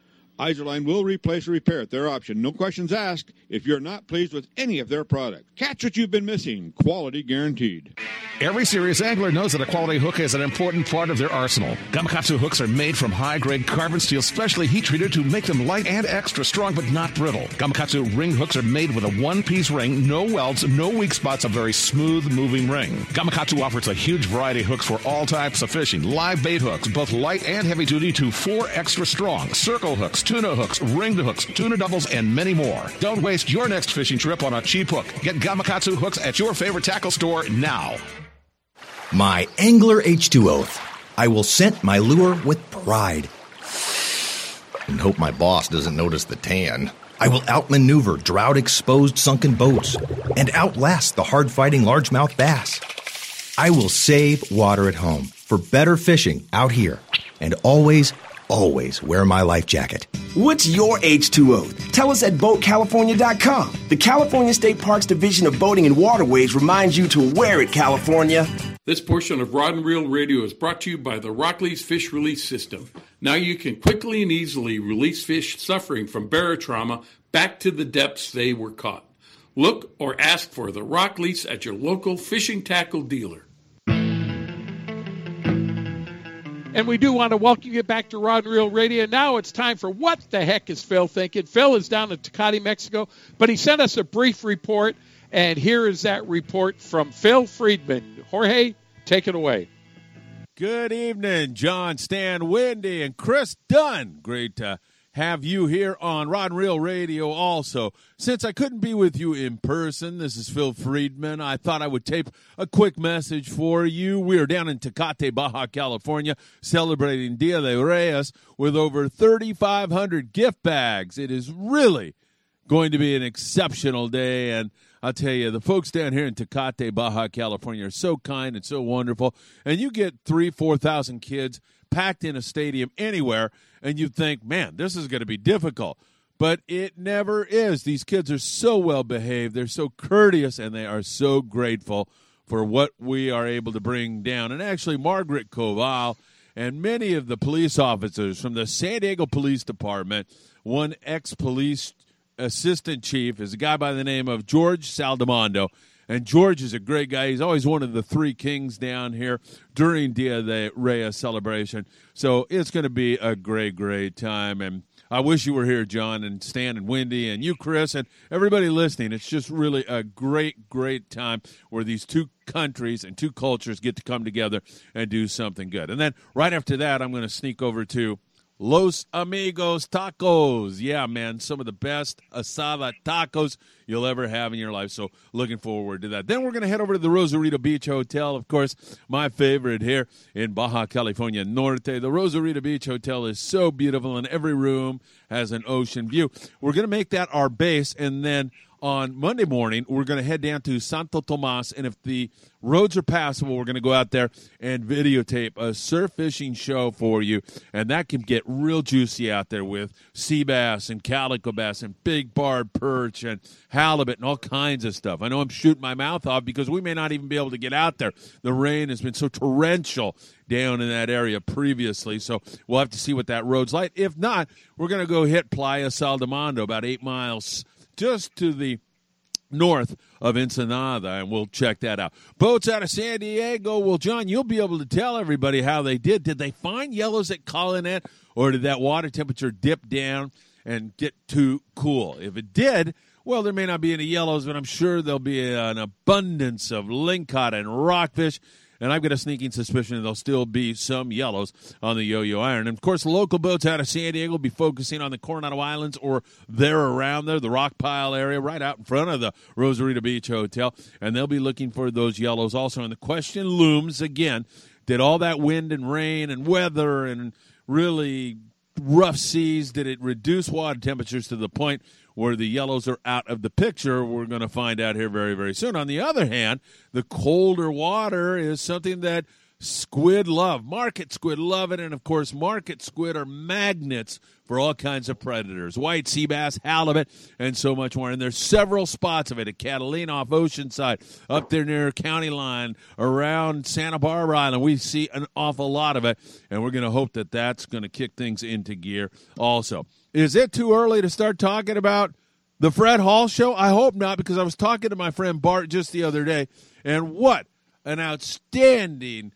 [SPEAKER 7] Izorline will replace or repair at their option. No questions asked if you're not pleased with any of their products. Catch what you've been missing. Quality guaranteed.
[SPEAKER 6] Every serious angler knows that a quality hook is an important part of their arsenal. Gamakatsu hooks are made from high-grade carbon steel specially heat treated to make them light and extra strong but not brittle. Gamakatsu ring hooks are made with a one-piece ring, no welds, no weak spots, a very smooth moving ring. Gamakatsu offers a huge variety of hooks for all types of fishing. Live bait hooks, both light and heavy duty to four extra strong. Circle hooks, tuna hooks, ring the hooks, tuna doubles, and many more. Don't waste your next fishing trip on a cheap hook. Get Gamakatsu hooks at your favorite tackle store now.
[SPEAKER 11] My Angler H2 oath. I will scent my lure with pride. And hope my boss doesn't notice the tan. I will outmaneuver drought exposed sunken boats and outlast the hard fighting largemouth bass. I will save water at home for better fishing out here and always, always wear my life jacket.
[SPEAKER 12] What's your H2O? Tell us at BoatCalifornia.com. The California State Parks Division of Boating and Waterways reminds you to wear it, California.
[SPEAKER 9] This portion of Rod and Reel Radio is brought to you by the Rockley's Fish Release System. Now you can quickly and easily release fish suffering from barotrauma back to the depths they were caught. Look or ask for the Rockley's at your local fishing tackle dealer.
[SPEAKER 2] And we do want to welcome you back to Rod and Reel Radio. Now it's time for What the Heck is Phil Thinking? Phil is down in Tecate, Mexico, but he sent us a brief report, and here is that report from Phil Friedman. Jorge, take it away.
[SPEAKER 13] Good evening, John, Stan, Wendy, and Chris Dunn. Great to have you here on Rod and Reel Radio also. Since I couldn't be with you in person, this is Phil Friedman. I thought I would tape a quick message for you. We are down in Tecate, Baja California, celebrating Dia de Reyes with over 3,500 gift bags. It is really going to be an exceptional day, and I'll tell you, the folks down here in Tecate, Baja California are so kind and so wonderful. And you get three, 4,000 kids packed in a stadium anywhere, and you think, man, this is going to be difficult. But it never is. These kids are so well behaved, they're so courteous, and they are so grateful for what we are able to bring down. And actually, Margaret Koval and many of the police officers from the San Diego Police Department, one ex police assistant chief is a guy by the name of George Saldamando. And George is a great guy. He's always one of the three kings down here during Dia de Reyes celebration. So it's going to be a great, great time. And I wish you were here, John, and Stan, and Wendy, and you, Chris, and everybody listening. It's just really a great, great time where these two countries and two cultures get to come together and do something good. And then right after that, I'm going to sneak over to Los Amigos Tacos. Yeah, man, some of the best asada tacos you'll ever have in your life. So, looking forward to that. Then we're going to head over to the Rosarito Beach Hotel. Of course, my favorite here in Baja California Norte. The Rosarito Beach Hotel is so beautiful, and every room has an ocean view. We're going to make that our base, and then on Monday morning, we're going to head down to Santo Tomas, and if the roads are passable, we're going to go out there and videotape a surf fishing show for you, and that can get real juicy out there with sea bass and calico bass and big barred perch and halibut and all kinds of stuff. I know I'm shooting my mouth off because we may not even be able to get out there. The rain has been so torrential down in that area previously, so we'll have to see what that road's like. If not, we're going to go hit Playa Saldamando, about eight miles just to the north of Ensenada, and we'll check that out. Boats out of San Diego. Well, John, you'll be able to tell everybody how they did. Did they find yellows at Colonet, or did that water temperature dip down and get too cool? If it did, well, there may not be any yellows, but I'm sure there'll be an abundance of lingcod and rockfish and I've got a sneaking suspicion there'll still be some yellows on the Yo-Yo Iron. And of course, local boats out of San Diego will be focusing on the Coronado Islands or there around there, the Rock Pile area, right out in front of the Rosarito Beach Hotel, and they'll be looking for those yellows also. And the question looms again: Did all that wind and rain and weather and really rough seas did it reduce water temperatures to the point where the yellows are out of the picture. We're going to find out here very, very soon. On the other hand, the colder water is something that squid love. Market squid love it. And of course, market squid are magnets for all kinds of predators white sea bass, halibut, and so much more. And there's several spots of it at Catalina off Oceanside, up there near County Line, around Santa Barbara Island. We see an awful lot of it. And we're going to hope that that's going to kick things into gear also. Is it too early to start talking about the Fred Hall show? I hope not, because I was talking to my friend Bart just the other day, and what an outstanding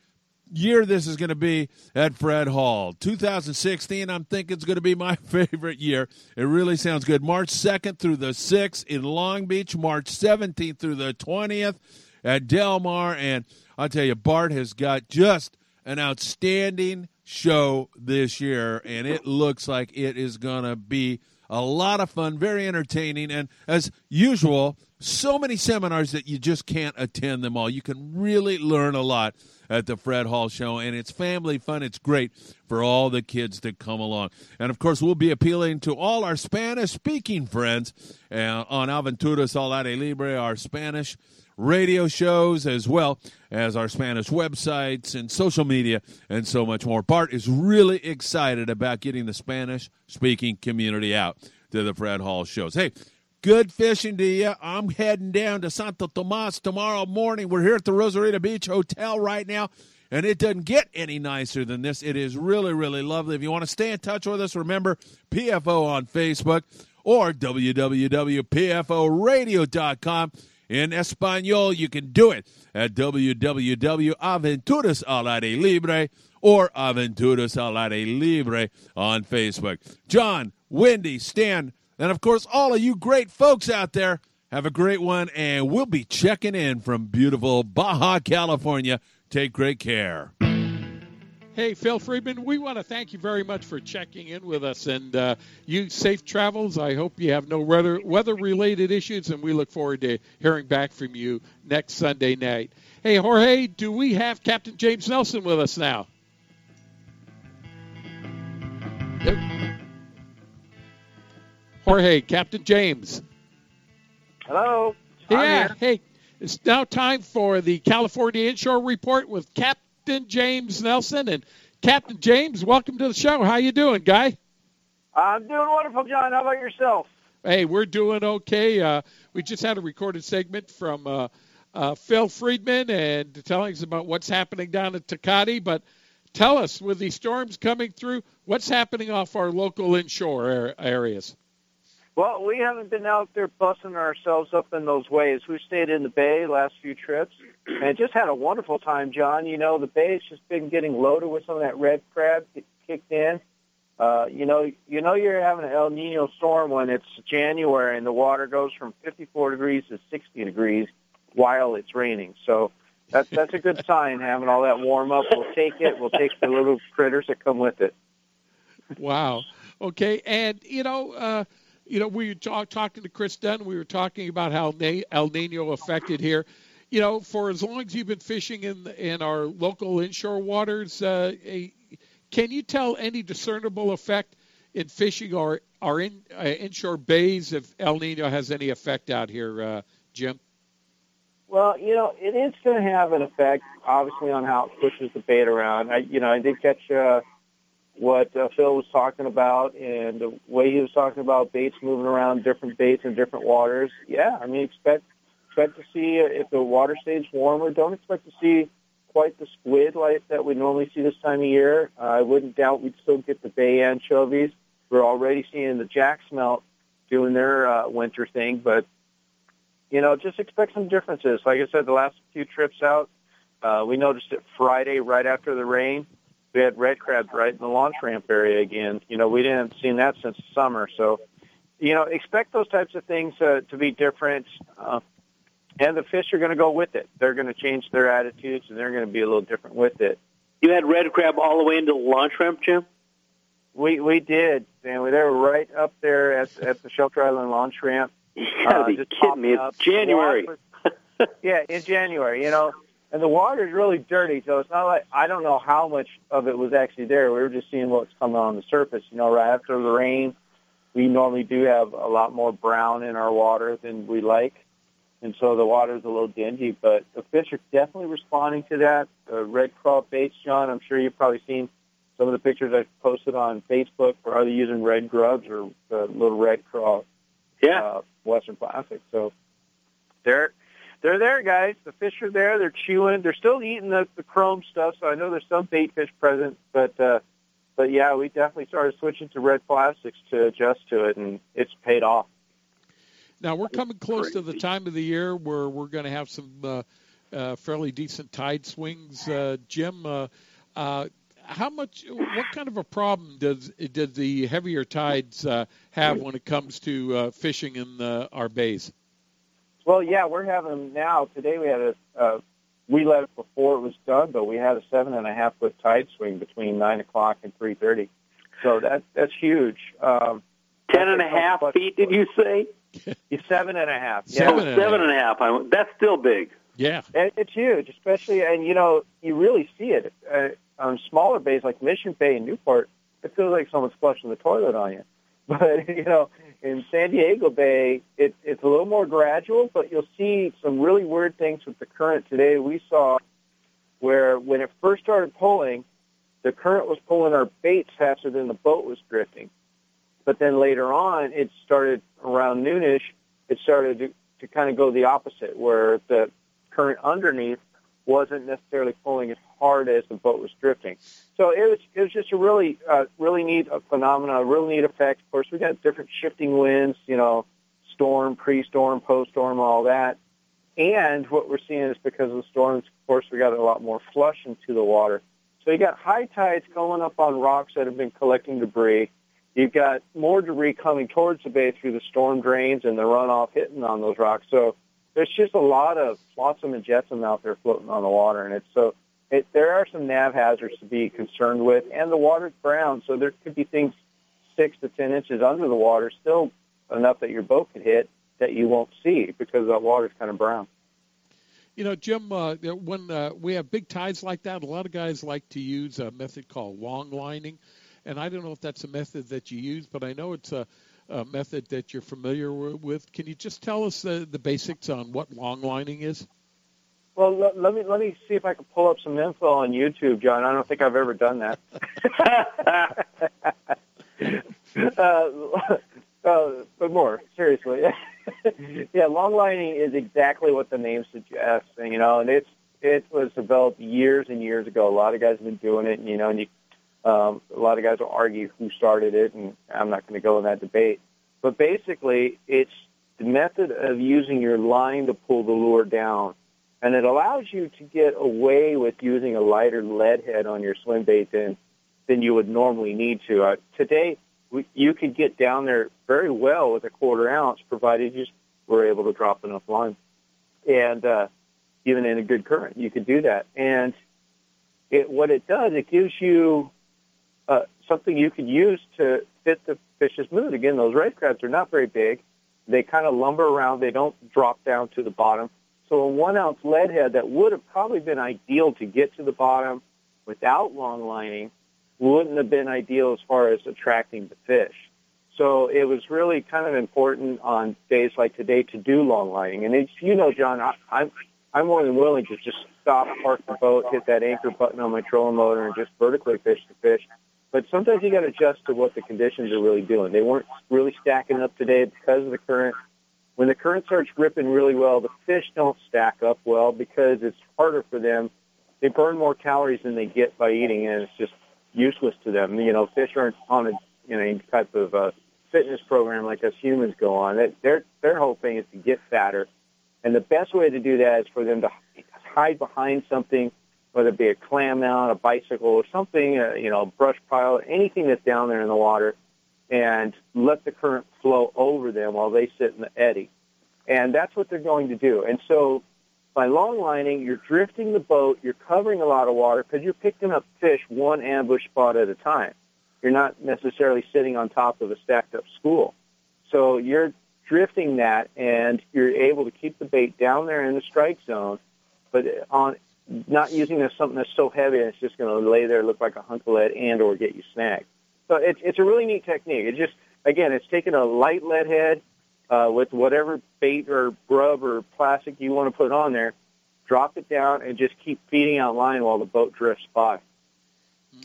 [SPEAKER 13] year this is going to be at Fred Hall. 2016, I'm thinking it's going to be my favorite year. It really sounds good. March 2nd through the 6th in Long Beach, March 17th through the 20th at Del Mar. And I'll tell you, Bart has got just an outstanding show this year, and it looks like it is going to be a lot of fun, very entertaining, and as usual, so many seminars that you just can't attend them all. You can really learn a lot at the Fred Hall Show, and it's family fun. It's great for all the kids to come along. And of course, we'll be appealing to all our Spanish speaking friends uh, on Aventuras al Aire Libre, our Spanish radio shows, as well as our Spanish websites and social media, and so much more. Bart is really excited about getting the Spanish speaking community out to the Fred Hall shows. Hey, Good fishing to you. I'm heading down to Santo Tomas tomorrow morning. We're here at the Rosarito Beach Hotel right now, and it doesn't get any nicer than this. It is really, really lovely. If you want to stay in touch with us, remember PFO on Facebook or www.pforadio.com. In Espanol, you can do it at www.aventuras al aire libre or Aventuras al aire libre on Facebook. John, Wendy, Stan, and of course, all of you great folks out there, have a great one, and we'll be checking in from beautiful Baja, California. Take great care.
[SPEAKER 2] Hey, Phil Friedman, we want to thank you very much for checking in with us and uh, you safe travels. I hope you have no weather weather related issues, and we look forward to hearing back from you next Sunday night. Hey, Jorge, do we have Captain James Nelson with us now? Jorge, Captain James.
[SPEAKER 14] Hello.
[SPEAKER 2] Yeah. Hey, it's now time for the California Inshore Report with Captain James Nelson. And Captain James, welcome to the show. How you doing, guy?
[SPEAKER 14] I'm doing wonderful, John. How about yourself?
[SPEAKER 2] Hey, we're doing okay. Uh, we just had a recorded segment from uh, uh, Phil Friedman and telling us about what's happening down at Tecate. But tell us, with these storms coming through, what's happening off our local inshore areas?
[SPEAKER 14] Well, we haven't been out there busting ourselves up in those ways. We stayed in the bay last few trips and just had a wonderful time, John. You know, the bay's just been getting loaded with some of that red crab kicked in. Uh, you know, you know you're having an El Nino storm when it's January and the water goes from 54 degrees to 60 degrees while it's raining. So that's that's a good sign having all that warm up. We'll take it. We'll take the little critters that come with it.
[SPEAKER 2] Wow. Okay, and you know. uh you know, we were talk, talking to Chris Dunn. We were talking about how El Nino affected here. You know, for as long as you've been fishing in in our local inshore waters, uh, a, can you tell any discernible effect in fishing our our in, uh, inshore bays if El Nino has any effect out here, uh, Jim?
[SPEAKER 14] Well, you know, it is going to have an effect, obviously, on how it pushes the bait around. I, you know, I did catch. Uh, what uh, Phil was talking about and the way he was talking about baits moving around different baits in different waters. Yeah, I mean, expect expect to see uh, if the water stays warmer. Don't expect to see quite the squid life that we normally see this time of year. Uh, I wouldn't doubt we'd still get the bay anchovies. We're already seeing the jack smelt doing their uh, winter thing, but you know, just expect some differences. Like I said, the last few trips out, uh, we noticed it Friday right after the rain we had red crabs right in the launch ramp area again. You know, we didn't see that since summer. So, you know, expect those types of things uh, to be different. Uh, and the fish are going to go with it. They're going to change their attitudes, and they're going to be a little different with it.
[SPEAKER 3] You had red crab all the way into the launch ramp, Jim.
[SPEAKER 14] We we did, and they were right up there at at the Shelter Island launch ramp.
[SPEAKER 3] You gotta uh, be kidding me! It's. January.
[SPEAKER 14] yeah, in January. You know, and the water is really dirty, so it's not like I don't know how much of it was actually there. We were just seeing what's coming on the surface. You know, right after the rain, we normally do have a lot more brown in our water than we like. and so the water's a little dingy. But the fish are definitely responding to that. Uh, red craw baits, John. I'm sure you've probably seen some of the pictures I've posted on Facebook. Or are they using red grubs or uh, little red craw?
[SPEAKER 3] Yeah.
[SPEAKER 14] Uh, Western plastic. So they're they're there, guys. The fish are there. They're chewing. They're still eating the, the chrome stuff. So I know there's some bait fish present, but uh, but yeah, we definitely started switching to red plastics to adjust to it, and it's paid off.
[SPEAKER 2] Now we're coming close to the time of the year where we're going to have some uh, uh, fairly decent tide swings. Uh, Jim, uh, uh, how much? What kind of a problem does did the heavier tides uh, have when it comes to uh, fishing in the, our bays?
[SPEAKER 14] Well, yeah, we're having them now. Today we had a. Uh, we let it before it was done, but we had a seven and a half foot tide swing between nine o'clock and three thirty. So that that's huge. Um,
[SPEAKER 3] Ten and a half feet, did you say?
[SPEAKER 14] seven and a half. Yeah.
[SPEAKER 3] Seven, and, seven and a half. I, that's still big.
[SPEAKER 2] Yeah,
[SPEAKER 14] It, it's huge, especially, and you know, you really see it uh, on smaller bays like Mission Bay and Newport. It feels like someone's flushing the toilet on you. But you know, in San Diego Bay, it, it's a little more gradual, but you'll see some really weird things with the current today. We saw where when it first started pulling, the current was pulling our baits faster than the boat was drifting. But then later on, it started around noonish. It started to, to kind of go the opposite, where the current underneath wasn't necessarily pulling as hard as the boat was drifting. So it was it was just a really uh, really neat uh, phenomena, a really neat effect. Of course, we got different shifting winds, you know, storm, pre-storm, post-storm, all that. And what we're seeing is because of the storms, of course, we got a lot more flush into the water. So you got high tides going up on rocks that have been collecting debris. You've got more debris coming towards the bay through the storm drains and the runoff hitting on those rocks. So there's just a lot of flotsam and jetsam out there floating on the water, and it's so it, there are some nav hazards to be concerned with, and the water's brown, so there could be things six to ten inches under the water, still enough that your boat could hit that you won't see because the water's kind of brown.
[SPEAKER 2] You know, Jim, uh, when uh, we have big tides like that, a lot of guys like to use a method called long lining. And I don't know if that's a method that you use, but I know it's a, a method that you're familiar with. Can you just tell us the, the basics on what long lining is?
[SPEAKER 14] Well, let, let me let me see if I can pull up some info on YouTube, John. I don't think I've ever done that. uh, uh, but more seriously, yeah, long lining is exactly what the name suggests, and you know, and it's it was developed years and years ago. A lot of guys have been doing it, and you know, and you, um, a lot of guys will argue who started it, and I'm not going to go in that debate. But basically, it's the method of using your line to pull the lure down, and it allows you to get away with using a lighter lead head on your swim bait than than you would normally need to. Uh, today, we, you could get down there very well with a quarter ounce, provided you were able to drop enough line. And uh, even in a good current, you could do that. And it, what it does, it gives you uh, something you can use to fit the fish's mood. Again, those red crabs are not very big. They kind of lumber around. They don't drop down to the bottom. So a one ounce lead head that would have probably been ideal to get to the bottom without long lining wouldn't have been ideal as far as attracting the fish. So it was really kind of important on days like today to do long lining. And as you know, John, I, I'm I'm more than willing to just stop, park the boat, hit that anchor button on my trolling motor, and just vertically fish the fish. But sometimes you got to adjust to what the conditions are really doing. They weren't really stacking up today because of the current. When the current starts gripping really well, the fish don't stack up well because it's harder for them. They burn more calories than they get by eating, and it's just useless to them. You know, fish aren't on a you know any type of uh, fitness program like us humans go on. That their their whole thing is to get fatter, and the best way to do that is for them to hide behind something, whether it be a clam mount, a bicycle, or something, uh, you know, a brush pile, anything that's down there in the water, and let the current flow over them while they sit in the eddy. And that's what they're going to do. And so by long lining, you're drifting the boat, you're covering a lot of water because you're picking up fish one ambush spot at a time. You're not necessarily sitting on top of a stacked up school. So you're drifting that and you're able to keep the bait down there in the strike zone, but on not using this something that's so heavy it's just going to lay there look like a hunk of lead and or get you snagged. So it's it's a really neat technique. It just again it's taking a light lead head uh, with whatever bait or grub or plastic you want to put on there. Drop it down and just keep feeding out line while the boat drifts by.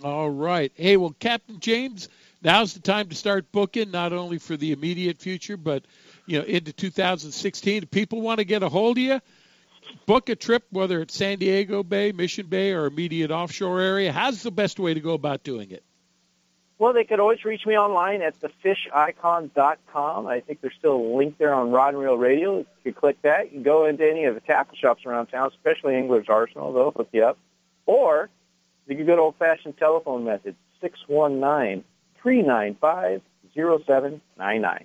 [SPEAKER 2] All right. Hey, well, Captain James, now's the time to start booking, not only for the immediate future, but you know into 2016. If people want to get a hold of you, book a trip, whether it's San Diego Bay, Mission Bay, or immediate offshore area. How's the best way to go about doing it?
[SPEAKER 14] Well, they could always reach me online at thefishicon.com. I think there's still a link there on Rod and Reel Radio. If you click that, you can go into any of the tackle shops around town, especially Angler's Arsenal. They'll hook you up. Or you can go to old-fashioned telephone method, 619-395-0799.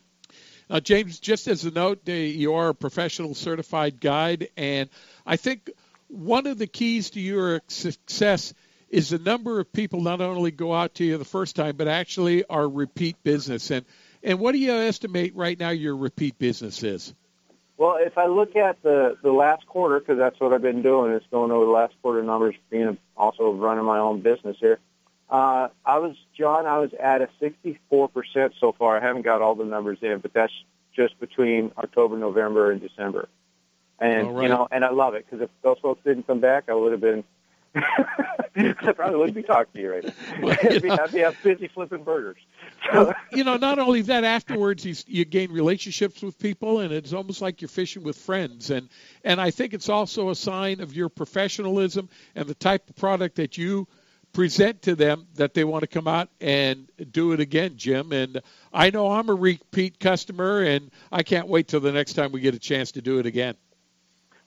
[SPEAKER 2] Uh, James, just as a note, you are a professional certified guide, and I think one of the keys to your success is the number of people not only go out to you the first time, but actually are repeat business. And and what do you estimate right now your repeat business is?
[SPEAKER 14] Well, if I look at the the last quarter, because that's what I've been doing, is going over the last quarter numbers, being also running my own business here. Uh, I was John. I was at a 64 percent so far. I haven't got all the numbers in, but that's just between October, November, and December. And
[SPEAKER 2] right.
[SPEAKER 14] you know, and I love it because if those folks didn't come back, I would have been. I probably wouldn't be talking to you right now.
[SPEAKER 2] Well,
[SPEAKER 14] I'd, be. I'd be busy flipping burgers.
[SPEAKER 2] Well, you know, not only that, afterwards you, you gain relationships with people, and it's almost like you're fishing with friends. And and I think it's also a sign of your professionalism and the type of product that you present to them that they want to come out and do it again, Jim. And I know I'm a repeat customer, and I can't wait till the next time we get a chance to do it again.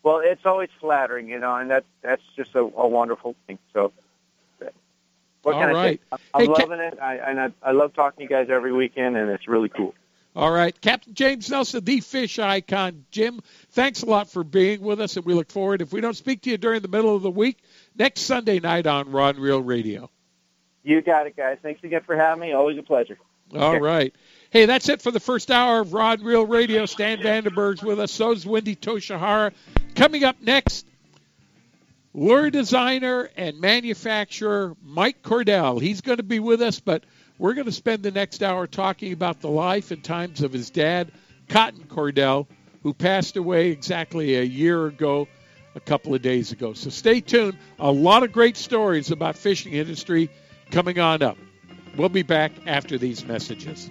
[SPEAKER 14] Well, it's always flattering, you know, and that that's just a, a wonderful thing. So, what
[SPEAKER 2] All
[SPEAKER 14] can I say? I'm
[SPEAKER 2] Hey,
[SPEAKER 14] loving it, I, and I, I love talking to you guys every weekend, and it's really cool.
[SPEAKER 2] All right, Captain James Nelson, the fish icon. Jim, thanks a lot for being with us, and we look forward. If we don't speak to you during the middle of the week, next Sunday night on Rod and Reel Radio.
[SPEAKER 14] You got it, guys. Thanks again for having me. Always a pleasure.
[SPEAKER 2] All right. Hey, that's it for the first hour of Rod Reel Radio. Stan Vandenberg's with us. So is Wendy Toshihara. Coming up next, lure designer and manufacturer Mike Cordell. He's going to be with us, but we're going to spend the next hour talking about the life and times of his dad, Cotton Cordell, who passed away exactly a year ago, a couple of days ago. So stay tuned. A lot of great stories about fishing industry coming on up. We'll be back after these messages.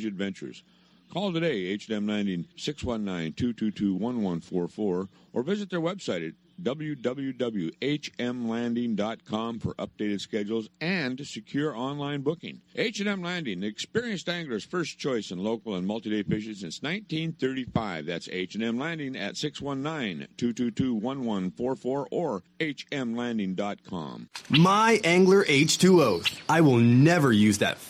[SPEAKER 7] long-range adventures. Call today, H&M Landing 619-222-1144, or visit their website at www.hmlanding.com for updated schedules and secure online booking. H&M Landing, the experienced angler's first choice in local and multi-day fishing since 1935. That's H&M Landing at 619-222-1144 or hmlanding.com.
[SPEAKER 12] My Angler H2O. I will never use that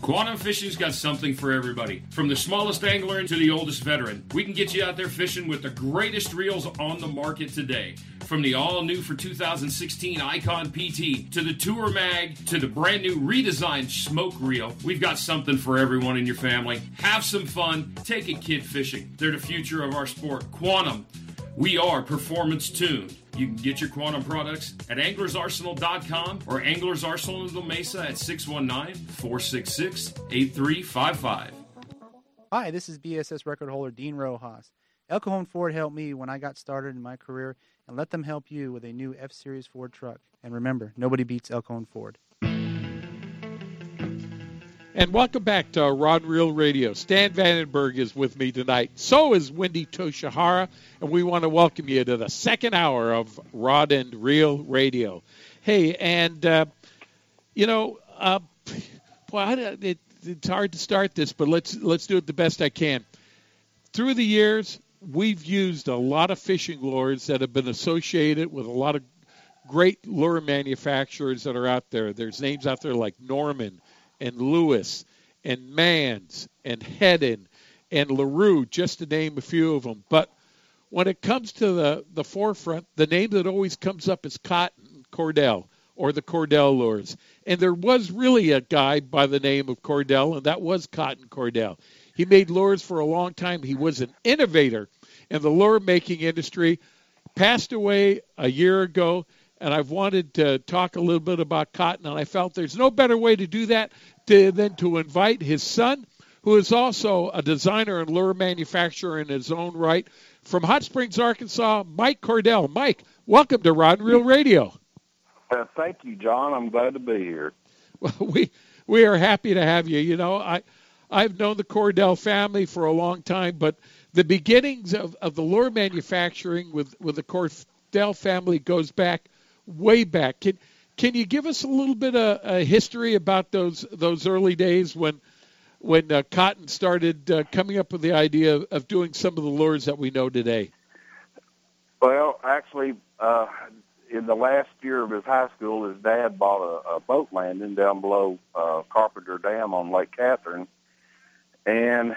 [SPEAKER 8] Quantum Fishing's got something for everybody. From the smallest angler to the oldest veteran, we can get you out there fishing with the greatest reels on the market today. From the all new for 2016 Icon PT to the Tour Mag to the brand new redesigned Smoke Reel, we've got something for everyone in your family. Have some fun, take a kid fishing. They're the future of our sport. Quantum, we are performance tuned. You can get your quantum products at anglersarsenal.com or Anglers Arsenal in Mesa at 619 466 8355.
[SPEAKER 15] Hi, this is BSS record holder Dean Rojas. El Cajon Ford helped me when I got started in my career, and let them help you with a new F Series Ford truck. And remember, nobody beats El Cajon Ford.
[SPEAKER 2] And welcome back to Rod and Reel Radio. Stan Vandenberg is with me tonight. So is Wendy Toshihara, and we want to welcome you to the second hour of Rod and Reel Radio. Hey, and uh, you know, uh, boy, it, it's hard to start this, but let's let's do it the best I can. Through the years, we've used a lot of fishing lures that have been associated with a lot of great lure manufacturers that are out there. There's names out there like Norman and Lewis and Manns and Heddon and LaRue, just to name a few of them. But when it comes to the, the forefront, the name that always comes up is Cotton Cordell or the Cordell lures. And there was really a guy by the name of Cordell, and that was Cotton Cordell. He made lures for a long time. He was an innovator in the lure making industry. Passed away a year ago and I've wanted to talk a little bit about cotton, and I felt there's no better way to do that to, than to invite his son, who is also a designer and lure manufacturer in his own right, from Hot Springs, Arkansas, Mike Cordell. Mike, welcome to Rod and Reel Radio.
[SPEAKER 16] Uh, thank you, John. I'm glad to be here.
[SPEAKER 2] Well, we we are happy to have you. You know, I I've known the Cordell family for a long time, but the beginnings of, of the lure manufacturing with, with the Cordell family goes back way back. Can can you give us a little bit of a history about those those early days when when uh, Cotton started uh, coming up with the idea of, of, doing some of the lures that we know today?
[SPEAKER 16] Well, actually, uh, in the last year of his high school, his dad bought a, a boat landing down below uh, Carpenter Dam on Lake Catherine. And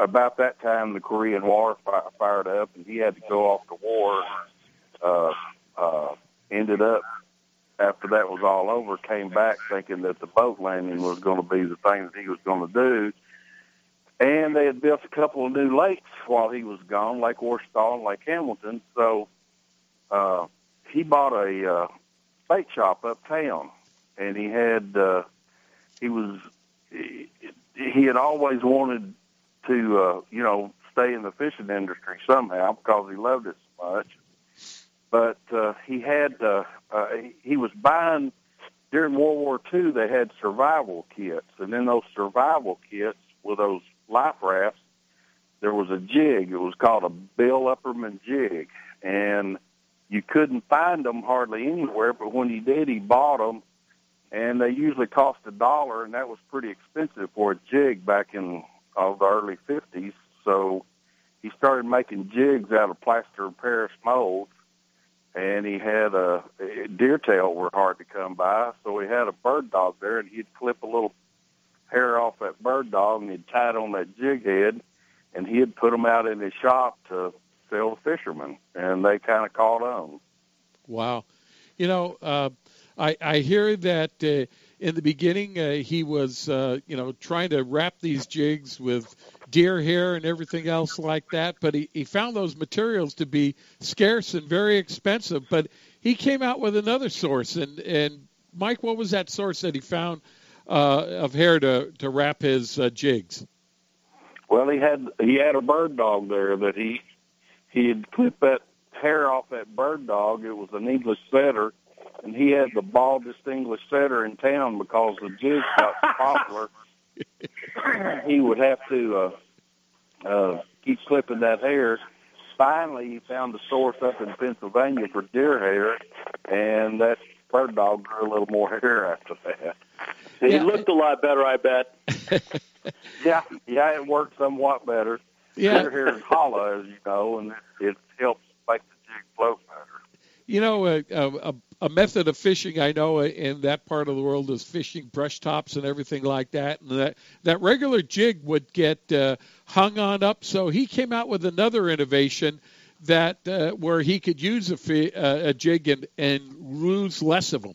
[SPEAKER 16] about that time, the Korean War fi- fired up, and he had to go off to war. Uh, uh, ended up after that was all over, came back thinking that the boat landing was going to be the thing that he was going to do. And they had built a couple of new lakes while he was gone, Lake Ouachita and Lake Hamilton. So uh, he bought a uh, bait shop uptown, and he had uh, he was he, he had always wanted to uh, you know stay in the fishing industry somehow because he loved it so much but uh, he had uh, uh, he was buying during World War II. They had survival kits, and in those survival kits with those life rafts, there was a jig. It was called a Bill Upperman jig, and you couldn't find them hardly anywhere. But when he did, he bought them, and they usually cost a dollar, and that was pretty expensive for a jig back in uh, the early '50s. So he started making jigs out of plaster of Paris molds and he had a, deer tail were hard to come by, so he had a bird dog there, and he'd clip a little hair off that bird dog, and he'd tie it on that jig head, and he'd put them out in his shop to sell to fishermen, and they kind of caught on.
[SPEAKER 2] Wow, you know, uh, I I hear that. Uh, in the beginning, uh, he was, uh, you know, trying to wrap these jigs with deer hair and everything else like that. But he, he found those materials to be scarce and very expensive. But he came out with another source. And, and Mike, what was that source that he found uh, of hair to, to wrap his uh, jigs?
[SPEAKER 16] Well, he had he had a bird dog there that he he had clipped that hair off that bird dog. It was an English setter, and he had the baldest English setter in town because the jigs got popular. he would have to uh, uh, keep clipping that hair. Finally, he found a source up in Pennsylvania for deer hair, and that bird dog grew a little more hair after that.
[SPEAKER 3] He
[SPEAKER 2] Yeah.
[SPEAKER 3] looked a lot better, I bet.
[SPEAKER 16] Yeah, yeah, it worked somewhat better.
[SPEAKER 2] Yeah.
[SPEAKER 16] Their hair is hollow, as you know, and it, it helps make the jig float.
[SPEAKER 2] You know, a, a, a method of fishing I know in that part of the world is fishing brush tops and everything like that. And that, that regular jig would get uh, hung on up. So he came out with another innovation that uh, where he could use a, fi- uh, a jig and, and lose less of them.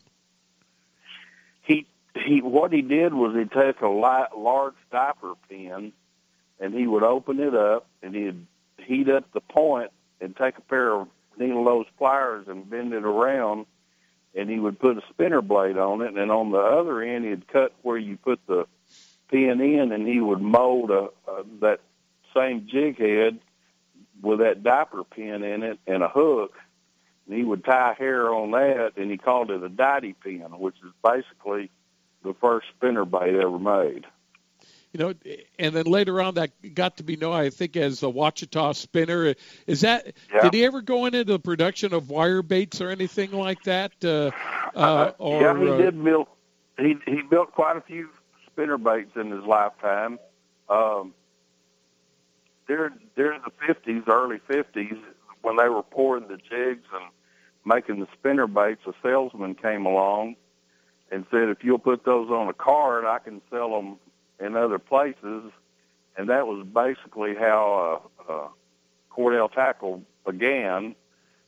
[SPEAKER 16] He he, what he did was he'd take a light, large diaper pin, and he would open it up, and he'd heat up the point, and take a pair of needle nose pliers and bend it around, and he would put a spinner blade on it, and on the other end he'd cut where you put the pin in, and he would mold a, a that same jig head with that diaper pin in it and a hook, and he would tie hair on that, and he called it a diddy pin, which is basically the first spinner bait ever made.
[SPEAKER 2] You know, and then later on that got to be known, I think, as a Ouachita spinner. Is that?
[SPEAKER 16] Yeah.
[SPEAKER 2] Did he ever go into the production of wire baits or anything like that? Uh, uh, or
[SPEAKER 16] yeah, he
[SPEAKER 2] uh,
[SPEAKER 16] did build. He he built quite a few spinner baits in his lifetime. Um, during during the fifties, early fifties, when they were pouring the jigs and making the spinner baits, a salesman came along and said, "If you'll put those on a card, I can sell them in other places." And that was basically how uh, uh, Cordell Tackle began,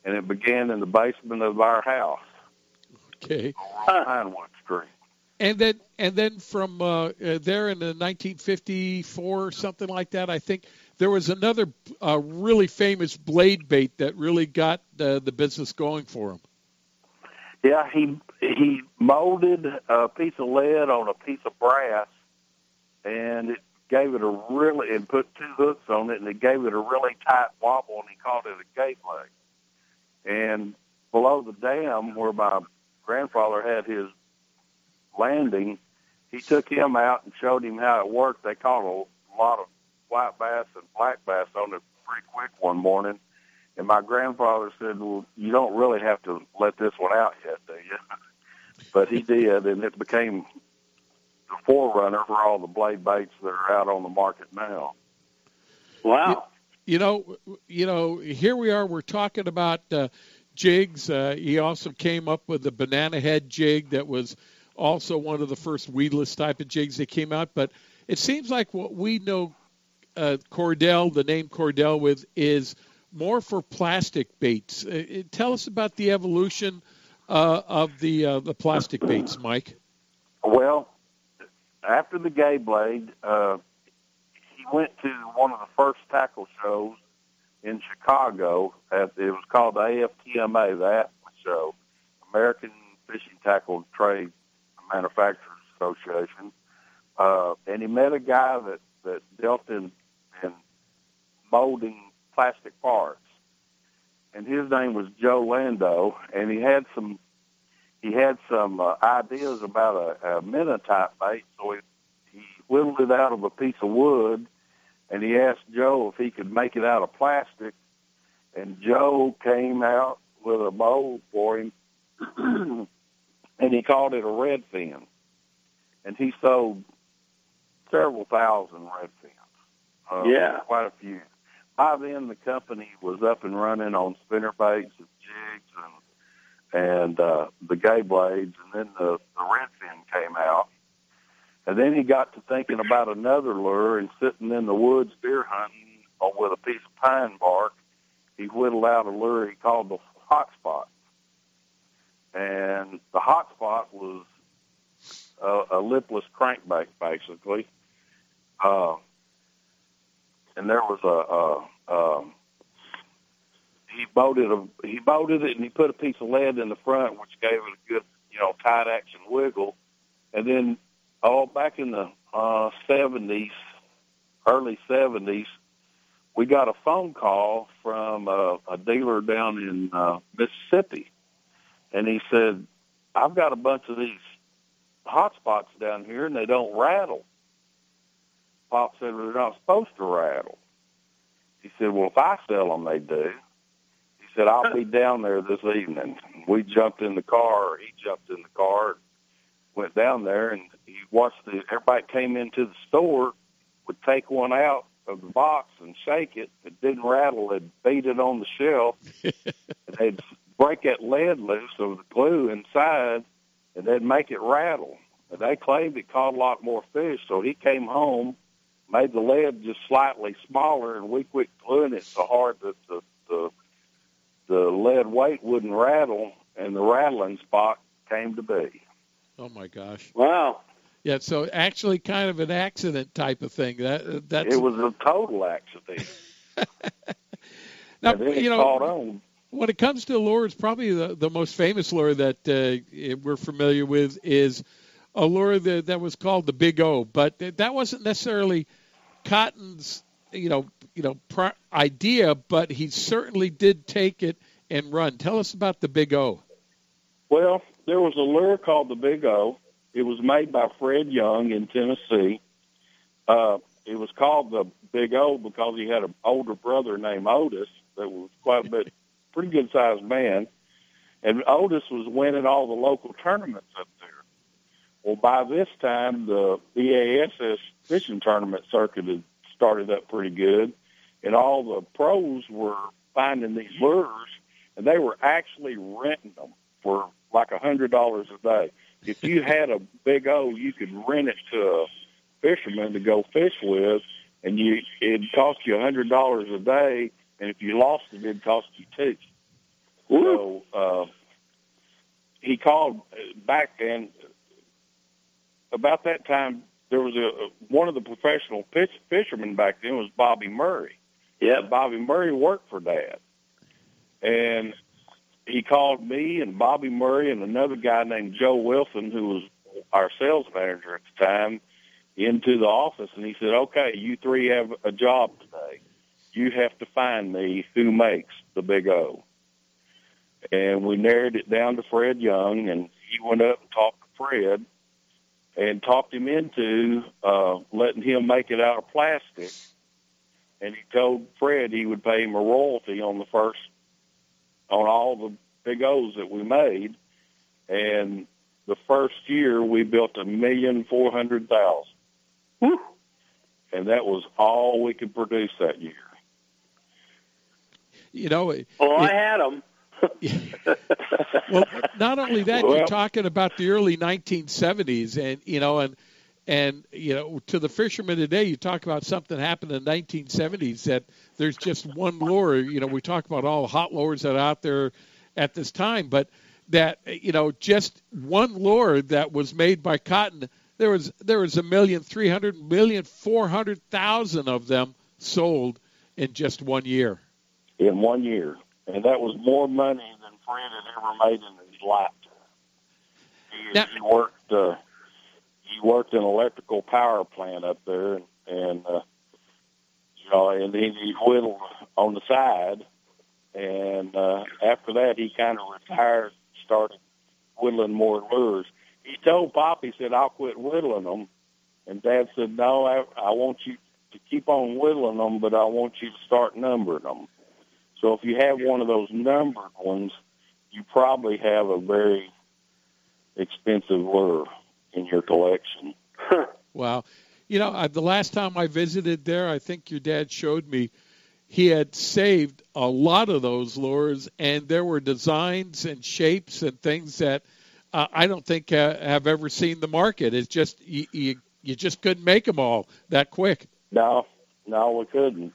[SPEAKER 16] and it began in the basement of our house
[SPEAKER 2] Okay.
[SPEAKER 16] on Pinewood Street.
[SPEAKER 2] And then, and then from uh, uh, there in the 1954 or something like that, I think there was another uh, really famous blade bait that really got uh, the business going for him.
[SPEAKER 16] Yeah, he he molded a piece of lead on a piece of brass, and it gave it a really and put two hooks on it, and it gave it a really tight wobble, and he called it a Gay Blade. And below the dam where my grandfather had his landing, he took him out and showed him how it worked. They caught a lot of white bass and black bass on it pretty quick one morning. And my grandfather said, "Well, you don't really have to let this one out yet, do you?" But he did, and it became the forerunner for all the blade baits that are out on the market now.
[SPEAKER 3] Wow.
[SPEAKER 2] You know, you know, here we are. We're talking about uh, jigs. Uh, he also came up with the banana head jig that was also one of the first weedless type of jigs that came out. But it seems like what we know uh, Cordell, the name Cordell, with is more for plastic baits. Uh, uh, tell us about the evolution uh, of the uh, the plastic baits, Mike.
[SPEAKER 16] Well, after the Gay Blade, uh, he went to one of the first tackle shows in Chicago. At, it was called the AFTMA, the AFTMA show, American Fishing Tackle Trade Manufacturers Association. Uh, and he met a guy that, that dealt in, in molding plastic parts. And his name was Joe Lando, and he had some he had some uh, ideas about a, a minnow type bait, so he, he whittled it out of a piece of wood, and he asked Joe if he could make it out of plastic, and Joe came out with a mold for him, and he called it a red fin, and he sold several thousand red fins. Uh,
[SPEAKER 3] Yeah.
[SPEAKER 16] quite a few. By then, the company was up and running on spinner baits and jigs and and uh, the gay blades, and then the, the redfin came out. And then he got to thinking about another lure, and sitting in the woods deer hunting with a piece of pine bark, he whittled out a lure he called the hot spot. And the hot spot was a, a lipless crankbait, basically. Uh, and there was a, a, a he bolted a he bolted it and he put a piece of lead in the front, which gave it a good you know tight action wiggle. And then all back in the uh, 70s, early 70s, we got a phone call from uh, a dealer down in uh, Mississippi, and he said, "I've got a bunch of these hot spots down here, and they don't rattle." Pop said, "They're not supposed to rattle." He said, "Well, if I sell them, they do." Said, "I'll be down there this evening." We jumped in the car. Or he jumped in the car. went down there and he watched the everybody came into the store would take one out of the box and shake it. It didn't rattle. They'd beat it on the shelf. and they'd break that lead loose of the glue inside, and they'd make it rattle. And they claimed it caught a lot more fish. So he came home, made the lead just slightly smaller, and we quit gluing it so hard that the the, the lead weight wouldn't rattle, and the rattling spot came to be.
[SPEAKER 2] Oh my gosh!
[SPEAKER 3] Wow.
[SPEAKER 2] Yeah, so actually, kind of an accident type of thing. That that's
[SPEAKER 16] It was a total accident.
[SPEAKER 2] now
[SPEAKER 16] and then it
[SPEAKER 2] you know when it comes to lures, probably the, the most famous lure that uh, we're familiar with is a lure that, that was called the Big O, but that wasn't necessarily Cotton's you know you know pro- idea, but he certainly did take it and run. Tell us about the Big O.
[SPEAKER 16] Well, there was a lure called the Big O. It was made by Fred Young in Tennessee. Uh, it was called the Big O because he had an older brother named Otis that was quite a bit, pretty good sized man. And Otis was winning all the local tournaments up there. Well, by this time, the BASS fishing tournament circuit had started up pretty good, and all the pros were finding these lures, and they were actually renting them for like a hundred dollars a day. If you had a big O, you could rent it to a fisherman to go fish with, and you it'd cost you a hundred dollars a day, and if you lost it, it'd cost you two. So uh, he called back, and about that time there was a one of the professional fish, fishermen back then was Bobby Murray.
[SPEAKER 3] Yeah,
[SPEAKER 16] Bobby Murray worked for Dad, and he called me and Bobby Murray and another guy named Joe Wilson, who was our sales manager at the time, into the office, and he said, "Okay, you three have a job today. You have to find me who makes the Big O." And we narrowed it down to Fred Young, and he went up and talked to Fred, and talked him into uh, letting him make it out of plastic. And he told Fred he would pay him a royalty on the first, on all the big O's that we made. And the first year we built a million four hundred thousand. And that was all we could produce that year.
[SPEAKER 2] You know, it,
[SPEAKER 3] Well, I had them.
[SPEAKER 2] Well, not only that,
[SPEAKER 3] Well-
[SPEAKER 2] you're talking about the early 1970s, and you know, and and you know, to the fishermen today, you talk about something happened in the 1970s that there's just one lure. You know, we talk about all the hot lures that are out there at this time, but that you know, just one lure that was made by Cotton, there was there was a million three hundred million four hundred thousand of them sold in just one year.
[SPEAKER 16] in one year, and that was more money than Fred had ever made in his lifetime. He, he worked. Uh, he worked in an electrical power plant up there, and, and uh, you know, and then he whittled on the side. And uh, after that, he kind of retired, started whittling more lures. He told Pop, he said, "I'll quit whittling them," and Dad said, "No, I, I want you to keep on whittling them, but I want you to start numbering them." So if you have one of those numbered ones, you probably have a very expensive lure in your collection.
[SPEAKER 2] Wow. You know, I, the last time I visited there, I think your dad showed me he had saved a lot of those lures, and there were designs and shapes and things that uh, I don't think uh, have ever seen the market. It's just you, you you just couldn't make them all that quick.
[SPEAKER 16] No, no, we couldn't.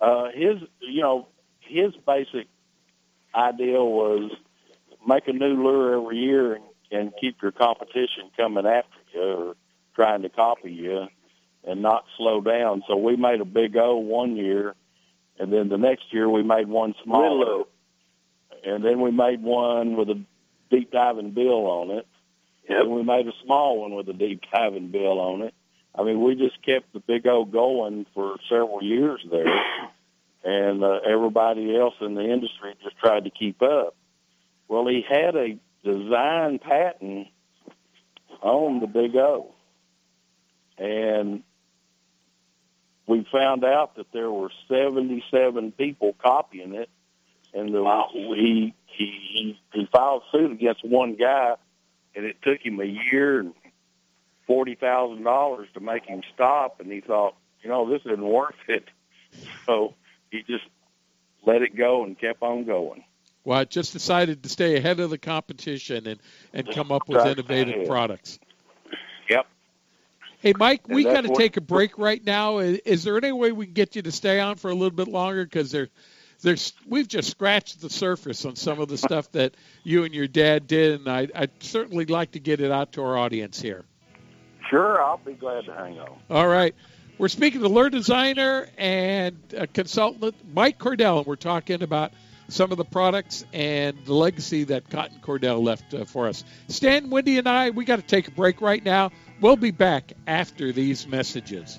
[SPEAKER 16] Uh, his, you know, his basic idea was make a new lure every year and, and keep your competition coming after you or trying to copy you and not slow down. So we made a big O one year, and then the next year we made one smaller,
[SPEAKER 3] Little
[SPEAKER 16] and then we made one with a deep diving bill on it. And we made a small one with a deep diving bill on it. I mean, we just kept the big O going for several years there, and uh, everybody else in the industry just tried to keep up. Well, he had a design patent on the big O, and we found out that there were 77 people copying it, and the, he, he he he filed suit against one guy and it took him a year and forty thousand dollars to make him stop. And he thought, you know, this isn't worth it. So he just let it go and kept on going.
[SPEAKER 2] Well, I just decided to stay ahead of the competition and, and come up with innovative products.
[SPEAKER 16] Yep.
[SPEAKER 2] Hey, Mike,
[SPEAKER 16] And
[SPEAKER 2] we got to take a break right now. Is, there any way we can get you to stay on for a little bit longer? Because there, there's we've just scratched the surface on some of the stuff that you and your dad did, and I, I'd certainly like to get it out to our audience here.
[SPEAKER 16] Sure, I'll be glad to hang on.
[SPEAKER 2] All right. We're speaking to lure designer and consultant, Mike Cordell, and we're talking about some of the products and the legacy that Cotton Cordell left uh, for us. Stan, Wendy, and I, we got to take a break right now. We'll be back after these messages.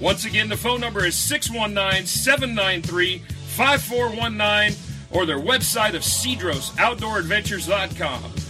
[SPEAKER 8] Once again, the phone number is 619 793 5419 or their website of cedrosoutdooradventures.com.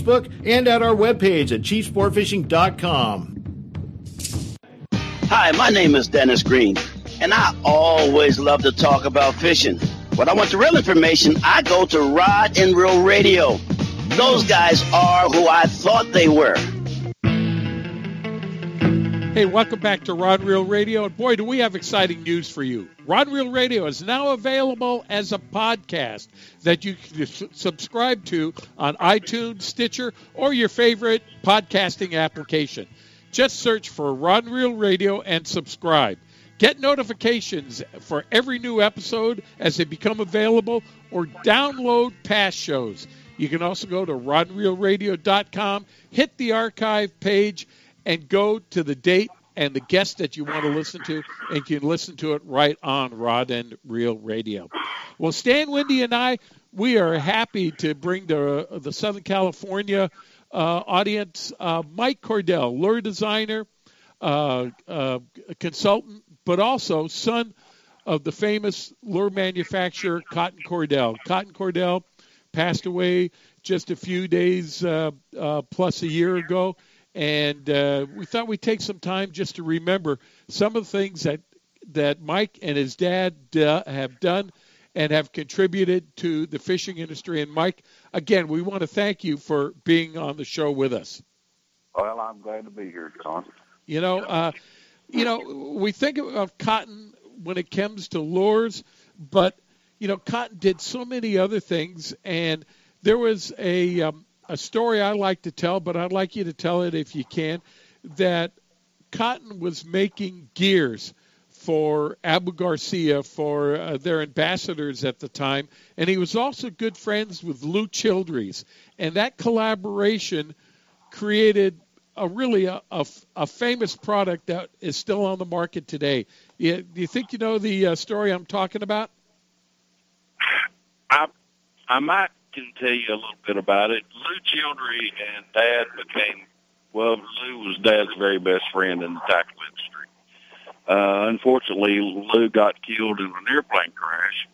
[SPEAKER 17] and at our webpage at chiefsportfishing.com.
[SPEAKER 18] Hi, my name is Dennis Green, and I always love to talk about fishing. When I want the real information, I go to Rod and Reel Radio. Those guys are who I thought they were.
[SPEAKER 2] Hey, welcome back to Rod Reel Radio. And boy, do we have exciting news for you. Rod Reel Radio is now available as a podcast that you can subscribe to on iTunes, Stitcher, or your favorite podcasting application. Just search for Rod Reel Radio and subscribe. Get notifications for every new episode as they become available or download past shows. You can also go to rodreelradio.com, hit the archive page, and go to the date and the guest that you want to listen to, and you can listen to it right on Rod and Reel Radio. Well, Stan Wendy and I, we are happy to bring uh, the Southern California uh, audience uh, Mike Cordell, lure designer, uh, uh, consultant, but also son of the famous lure manufacturer Cotton Cordell. Cotton Cordell passed away just a few days uh, uh, plus a year ago, and uh, we thought we'd take some time just to remember some of the things that that Mike and his dad uh, have done and have contributed to the fishing industry. And Mike, again, we want to thank you for being on the show with us.
[SPEAKER 16] Well, I'm glad to be here, John.
[SPEAKER 2] You know, uh, you know, we think of cotton when it comes to lures, but you know, cotton did so many other things, and there was a um, a story I like to tell, but I'd like you to tell it if you can, that cotton was making gears for Abu Garcia for uh, their ambassadors at the time, and he was also good friends with Lou Childress, and that collaboration created a really a, a, a, famous product that is still on the market today. You, do you think you know the uh, story I'm talking about?
[SPEAKER 16] I I might can tell you a little bit about it. Lou Childress and Dad became well. Lou was Dad's very best friend in the tackle industry. Uh, unfortunately, Lou got killed in an airplane crash.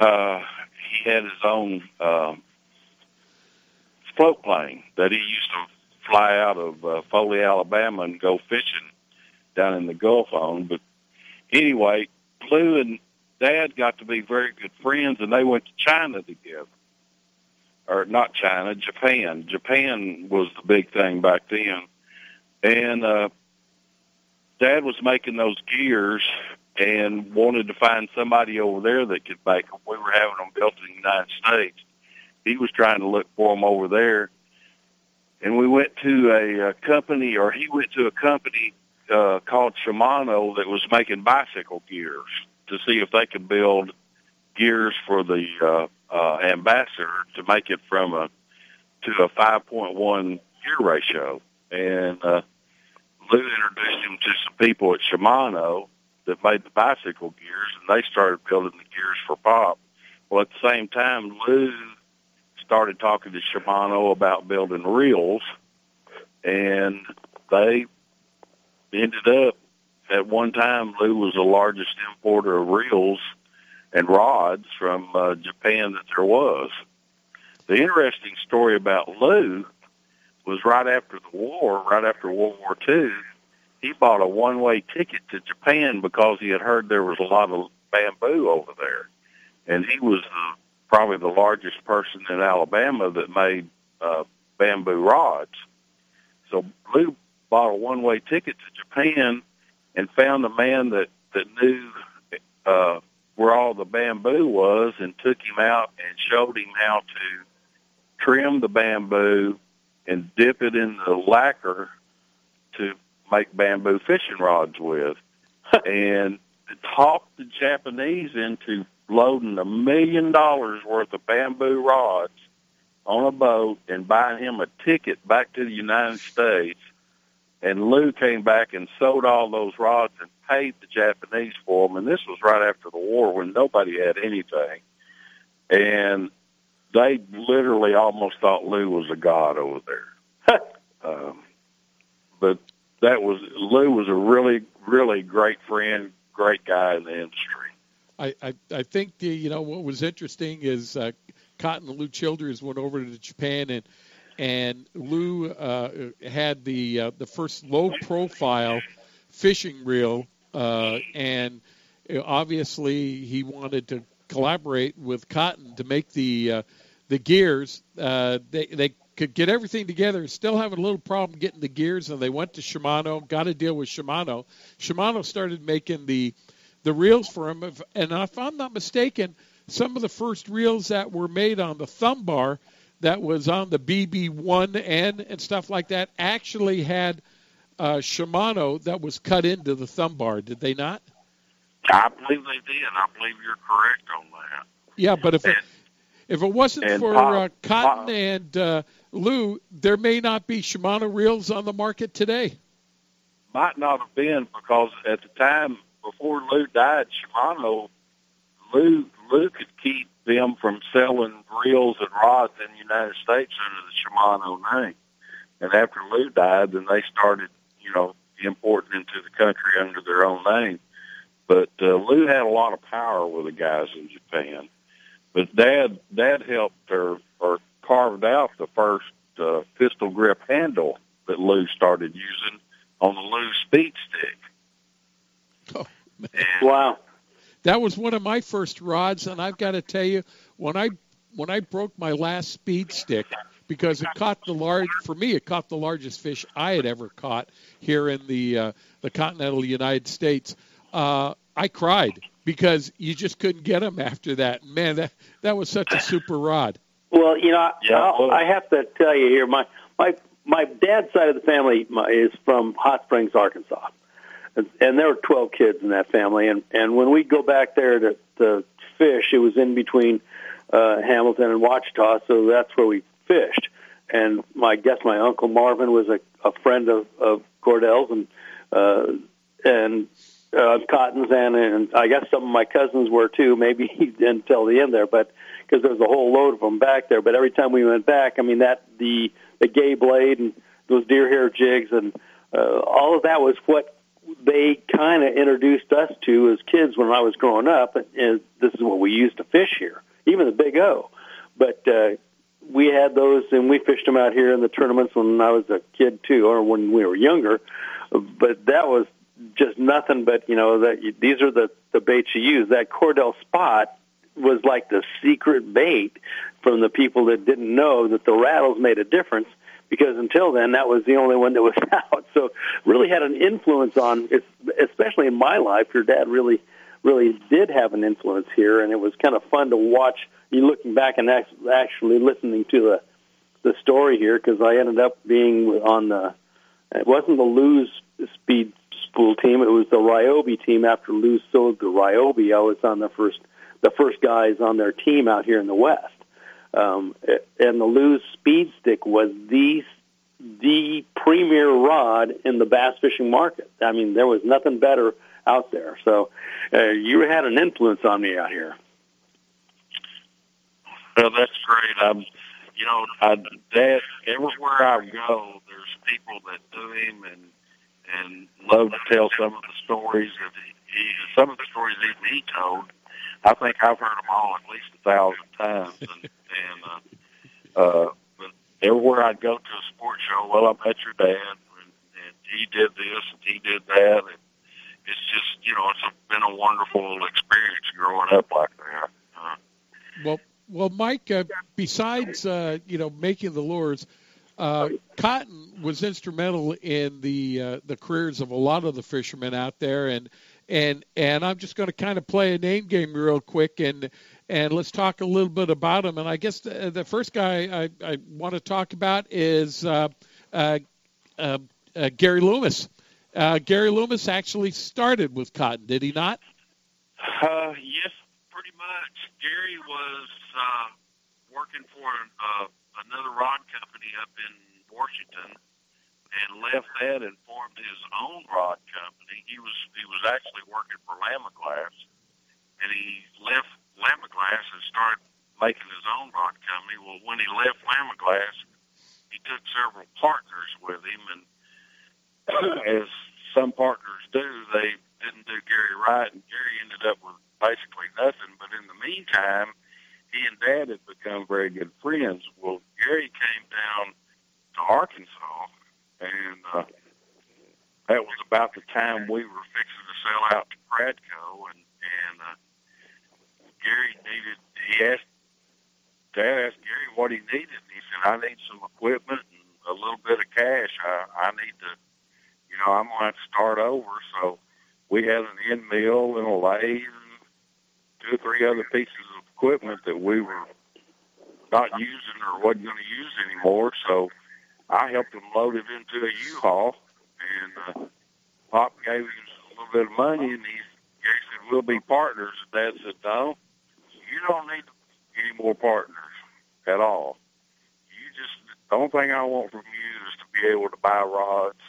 [SPEAKER 16] Uh, he had his own uh, float plane that he used to fly out of uh, Foley, Alabama, and go fishing down in the Gulf on. But anyway, Lou and Dad got to be very good friends, and they went to China together. Or not China, Japan. Japan was the big thing back then, and uh, Dad was making those gears and wanted to find somebody over there that could make them. We were having them built in the United States. He was trying to look for them over there, and we went to a, a company, or he went to a company uh, called Shimano that was making bicycle gears to see if they could build gears for the uh, uh, ambassador to make it from a to a 5.1 gear ratio. And uh, Lou introduced him to some people at Shimano that made the bicycle gears, and they started building the gears for Pop. Well, at the same time, Lou started talking to Shimano about building reels, and they ended up at one time Lou was the largest importer of reels and rods from uh, Japan that there was. The interesting story about Lou was right after the war, right after World War II, he bought a one-way ticket to Japan because he had heard there was a lot of bamboo over there, and he was the, probably the largest person in Alabama that made uh, bamboo rods. So Lou bought a one-way ticket to Japan and found a man that that knew uh, where all the bamboo was, and took him out and showed him how to trim the bamboo and dip it in the lacquer to make bamboo fishing rods with, and talked the Japanese into loading a million dollars worth of bamboo rods on a boat and buying him a ticket back to the United States. And Lou came back and sold all those rods and paid the Japanese for them. And this was right after the war when nobody had anything. And they literally almost thought Lou was a god over there. um, but that was Lou was a really, really great friend, great guy in the industry.
[SPEAKER 2] I, I, I think the you know what was interesting is uh, Cotton Lou Childress went over to Japan and and Lou uh, had the uh, the first low profile fishing reel, uh, and obviously he wanted to collaborate with Cotton to make the uh, the gears. Uh, they they could get everything together, still having a little problem getting the gears, and they went to Shimano, got a deal with Shimano. Shimano started making the the reels for him, and if I'm not mistaken, some of the first reels that were made on the thumb bar that was on the BB1N and stuff like that actually had uh, Shimano that was cut into the thumb bar, did they not?
[SPEAKER 16] I believe they did. I believe you're correct on that.
[SPEAKER 2] Yeah, but if it, if it wasn't for Pop, uh, Cotton Pop. and uh, Lou, there may not be Shimano reels on the market today.
[SPEAKER 16] Might not have been because at the time before Lou died, Shimano Lou Lou could keep them from selling reels and rods in the United States under the Shimano name. And after Lou died, then they started, you know, importing into the country under their own name. But uh, Lou had a lot of power with the guys in Japan. But Dad, Dad helped or or carved out the first uh, pistol grip handle that Lou started using on the Lou Speed Stick.
[SPEAKER 2] Oh, man.
[SPEAKER 3] wow.
[SPEAKER 2] That was one of my first rods, and I've got to tell you, when I when I broke my last speed stick, because it caught the large for me, it caught the largest fish I had ever caught here in the uh, the continental United States. Uh, I cried because you just couldn't get them after that. Man, that that was such a super rod.
[SPEAKER 3] Well, you know,
[SPEAKER 16] Yeah,
[SPEAKER 3] I'll,
[SPEAKER 16] well-
[SPEAKER 3] I have to tell you here, my my my dad's side of the family is from Hot Springs, Arkansas, and, and there were twelve kids in that family. And and when we'd go back there to to fish, it was in between uh, Hamilton and Ouachita, so that's where we fished. And my guess my uncle Marvin was a, a friend of of Cordell's, and uh, and uh, Cotton's, and and I guess some of my cousins were too. Maybe he didn't tell the end there, but because there was a whole load of them back there. But every time we went back, I mean that the the gay blade and those deer hair jigs and uh, all of that was what they kind of introduced us to as kids when I was growing up. And this is what we used to fish here, even the Big O. But uh, we had those, and we fished them out here in the tournaments when I was a kid too, or when we were younger. But that was just nothing but you know that these are the the baits you use. That Cordell spot was like the secret bait from the people that didn't know that the rattles made a difference because until then that was the only one that was out. So really had an influence on, especially in my life. Your dad really, really did have an influence here, and it was kind of fun to watch. You looking back and actually listening to the the story here because I ended up being on the. It wasn't the Lew's Speed Spool team; it was the Ryobi team. After Lew's sold the Ryobi, I was on the first the first guys on their team out here in the West. Um, and the Lew's Speed Stick was the the premier rod in the bass fishing market. I mean, there was nothing better out there. So uh, you had an influence on me out here.
[SPEAKER 16] Well, that's great. I'm, you know, I, Dad, everywhere I go, there's people that do him and and love to tell some of the stories that he, he some of the stories even he told. I think I've heard them all at least a thousand times, and, and uh, uh, but everywhere I'd go to a sports show, well, I met your dad, and, and he did this and he did that, and it's just you know it's a, been a wonderful experience growing up like that. Uh,
[SPEAKER 2] Well, well, Mike. Uh, besides, uh, you know, making the lures, uh, Cotton was instrumental in the uh, the careers of a lot of the fishermen out there, and and and I'm just going to kind of play a name game real quick, and and let's talk a little bit about him. And I guess the, the first guy I, I want to talk about is uh, uh, uh, uh, Gary Loomis. Uh, Gary Loomis actually started with Cotton, did he not?
[SPEAKER 16] Uh, yes, pretty much. Gary was uh, working for uh, another rod company up in Washington, and left that and formed his own rod company. He was he was actually working for Lamiglas, and he left Lamiglas and started making his own rod company. Well, when he left Lamiglas, he took several partners with him, and as some partners do, they didn't do Gary right, and Gary ended up with basically nothing. But in the meantime, he and Dad had become very good friends. Well, Gary came down to Arkansas, and uh, that was about the time we were fixing to sell out to Pradco, and and uh, Gary needed. He asked Dad asked Gary what he needed, and he said, "I need some equipment and a little bit of cash. I I need to, you know, I'm going to have to start over." So we had an end mill and a lathe and two or three other pieces of equipment that we were not using or wasn't going to use anymore. So I helped him load it into a U-Haul, and uh, Pop gave him a little bit of money, and he Gary said, "We'll be partners." Dad said, "No, you don't need any more partners at all. You just the only thing I want from you is to be able to buy rods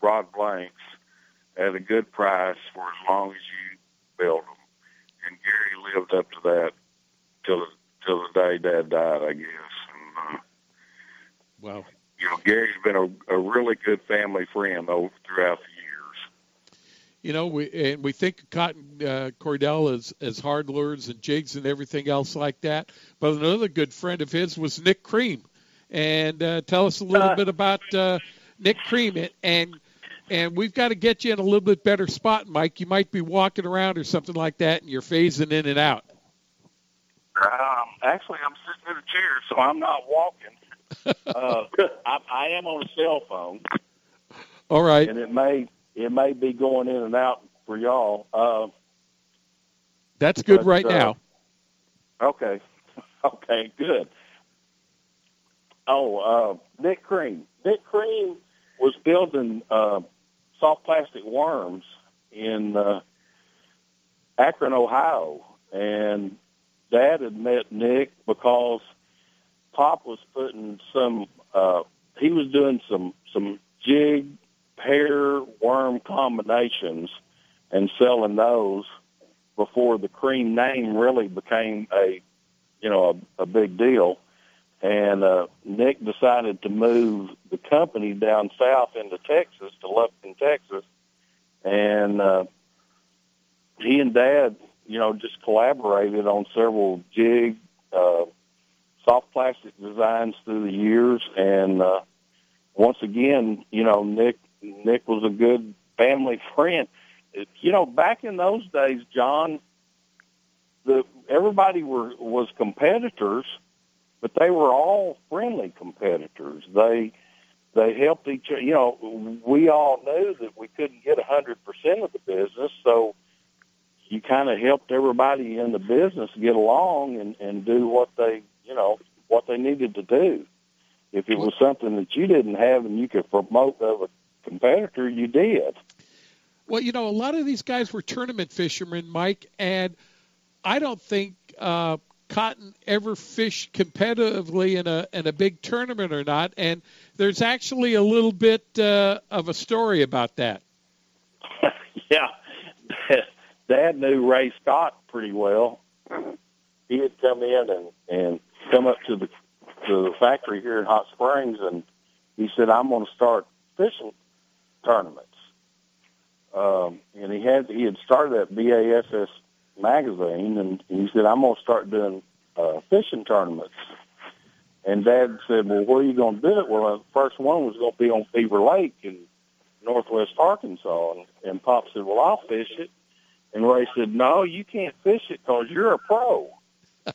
[SPEAKER 16] rod blanks at a good price for as long as you build them." and Gary lived up to that till till the day Dad died, I guess. And, uh,
[SPEAKER 2] well,
[SPEAKER 16] you know, Gary's been a, a really good family friend over throughout the years.
[SPEAKER 2] You know, we and we think Cotton uh, Cordell as as hard lures and jigs and everything else like that. But another good friend of his was Nick Creme, and uh, tell us a little bit about uh, Nick Creme and. and and we've got to get you in a little bit better spot, Mike. You might be walking around or something like that, and you're phasing in and out.
[SPEAKER 16] Um, actually, I'm sitting in a chair, so I'm not walking. uh, I, I am on a cell phone.
[SPEAKER 2] All right.
[SPEAKER 16] And it may it may be going in and out for y'all. Uh,
[SPEAKER 2] That's good
[SPEAKER 16] but,
[SPEAKER 2] right
[SPEAKER 16] uh,
[SPEAKER 2] now.
[SPEAKER 16] Okay. Okay, good. Oh, uh, Nick Creme. Nick Creme was building uh, soft plastic worms in uh, Akron, Ohio, and Dad had met Nick because Pop was putting some. Uh, he was doing some some jig pear worm combinations and selling those before the Creme name really became a you know a, a big deal and uh, Nick decided to move the company down south into Texas to Lufkin, Texas, and uh, he and Dad, you know, just collaborated on several jig, uh, soft plastic designs through the years, and uh, once again, you know, Nick Nick was a good family friend. You know, back in those days, John, the everybody were was competitors but they were all friendly competitors. They they helped each other. You know, we all knew that we couldn't get a hundred percent of the business, so you kind of helped everybody in the business get along and and do what they you know what they needed to do. If it was something that you didn't have and you could promote of a competitor, you did.
[SPEAKER 2] Well, you know, a lot of these guys were tournament fishermen, Mike, and I don't think uh, Cotton ever fished competitively in a in a big tournament or not. And there's actually a little bit uh, of a story about that.
[SPEAKER 16] yeah, Dad knew Ray Scott pretty well. He had come in and and come up to the to the factory here in Hot Springs, and he said, "I'm going to start fishing tournaments." Um, and he had he had started that BASS magazine, and he said, "I'm going to start doing uh, fishing tournaments." And Dad said, "Well, where are you going to do it?" Well, the first one was going to be on Beaver Lake in Northwest Arkansas, and, and Pop said, "Well, I'll fish it." And Ray said, "No, you can't fish it because you're a pro."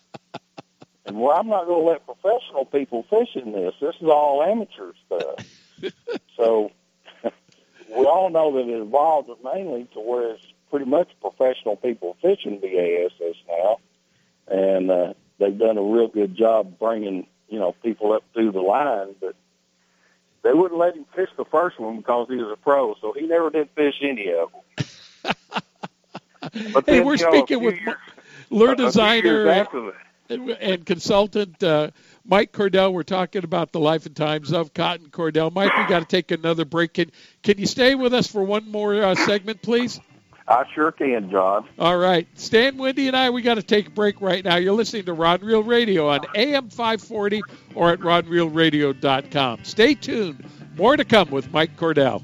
[SPEAKER 16] and well, I'm not going to let professional people fish in this. This is all amateur stuff. so we all know that it evolved mainly to where it's pretty much professional people fishing BASS now, and uh, they've done a real good job bringing you know people up through the line. But they wouldn't let him fish the first one because he was a pro, so he never did fish any of them. but
[SPEAKER 2] hey, we're
[SPEAKER 16] you know,
[SPEAKER 2] speaking with
[SPEAKER 16] years,
[SPEAKER 2] lure
[SPEAKER 16] a few years
[SPEAKER 2] designer and, and consultant uh, Mike Cordell. We're talking about the life and times of Cotton Cordell. Mike, we got to take another break. Can can you stay with us for one more uh, segment, please?
[SPEAKER 16] I sure can, John.
[SPEAKER 2] All right. Stan, Wendy, and I, we got to take a break right now. You're listening to Rod Reel Radio on AM 540 or at rodreelradio.com. Stay tuned. More to come with Mike Cordell.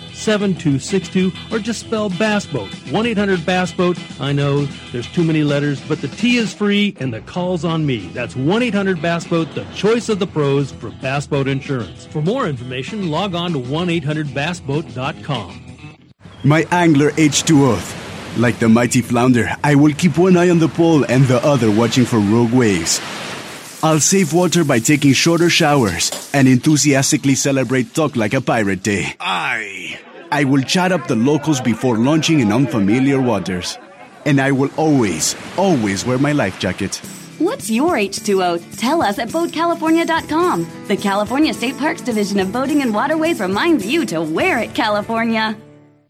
[SPEAKER 19] 7262 or just spell Bass Boat. 1 800 Bass Boat. I know there's too many letters, but the T is free and the call's on me. That's 1 800 Bass Boat, the choice of the pros for Bass Boat Insurance. For more information, log on to 1 800 BassBoat.com.
[SPEAKER 20] My angler H2O. Like the mighty flounder, I will keep one eye on the pole and the other watching for rogue waves. I'll save water by taking shorter showers and enthusiastically celebrate Talk Like a Pirate Day. I. I will chat up the locals before launching in unfamiliar waters. And I will always, always wear my life jacket.
[SPEAKER 21] What's your H2O? Tell us at BoatCalifornia.com. The California State Parks Division of Boating and Waterways reminds you to wear it, California.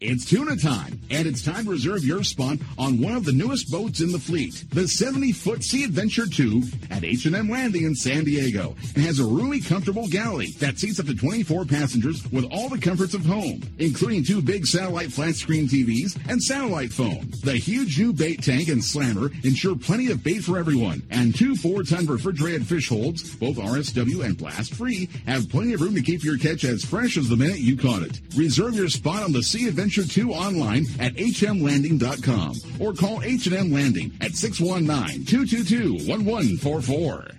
[SPEAKER 22] It's tuna time, and it's time to reserve your spot on one of the newest boats in the fleet, the 70-foot Sea Adventure 2 at H&M Landing in San Diego. It has a roomy, comfortable galley that seats up to 24 passengers with all the comforts of home, including two big satellite flat-screen TVs and satellite phone. The huge new bait tank and slammer ensure plenty of bait for everyone, and two four-ton refrigerated fish holds, both RSW and blast-free, have plenty of room to keep your catch as fresh as the minute you caught it. Reserve your spot on the Sea Adventure 2 online at hmlanding.com or call H&M Landing at 619-222-1144.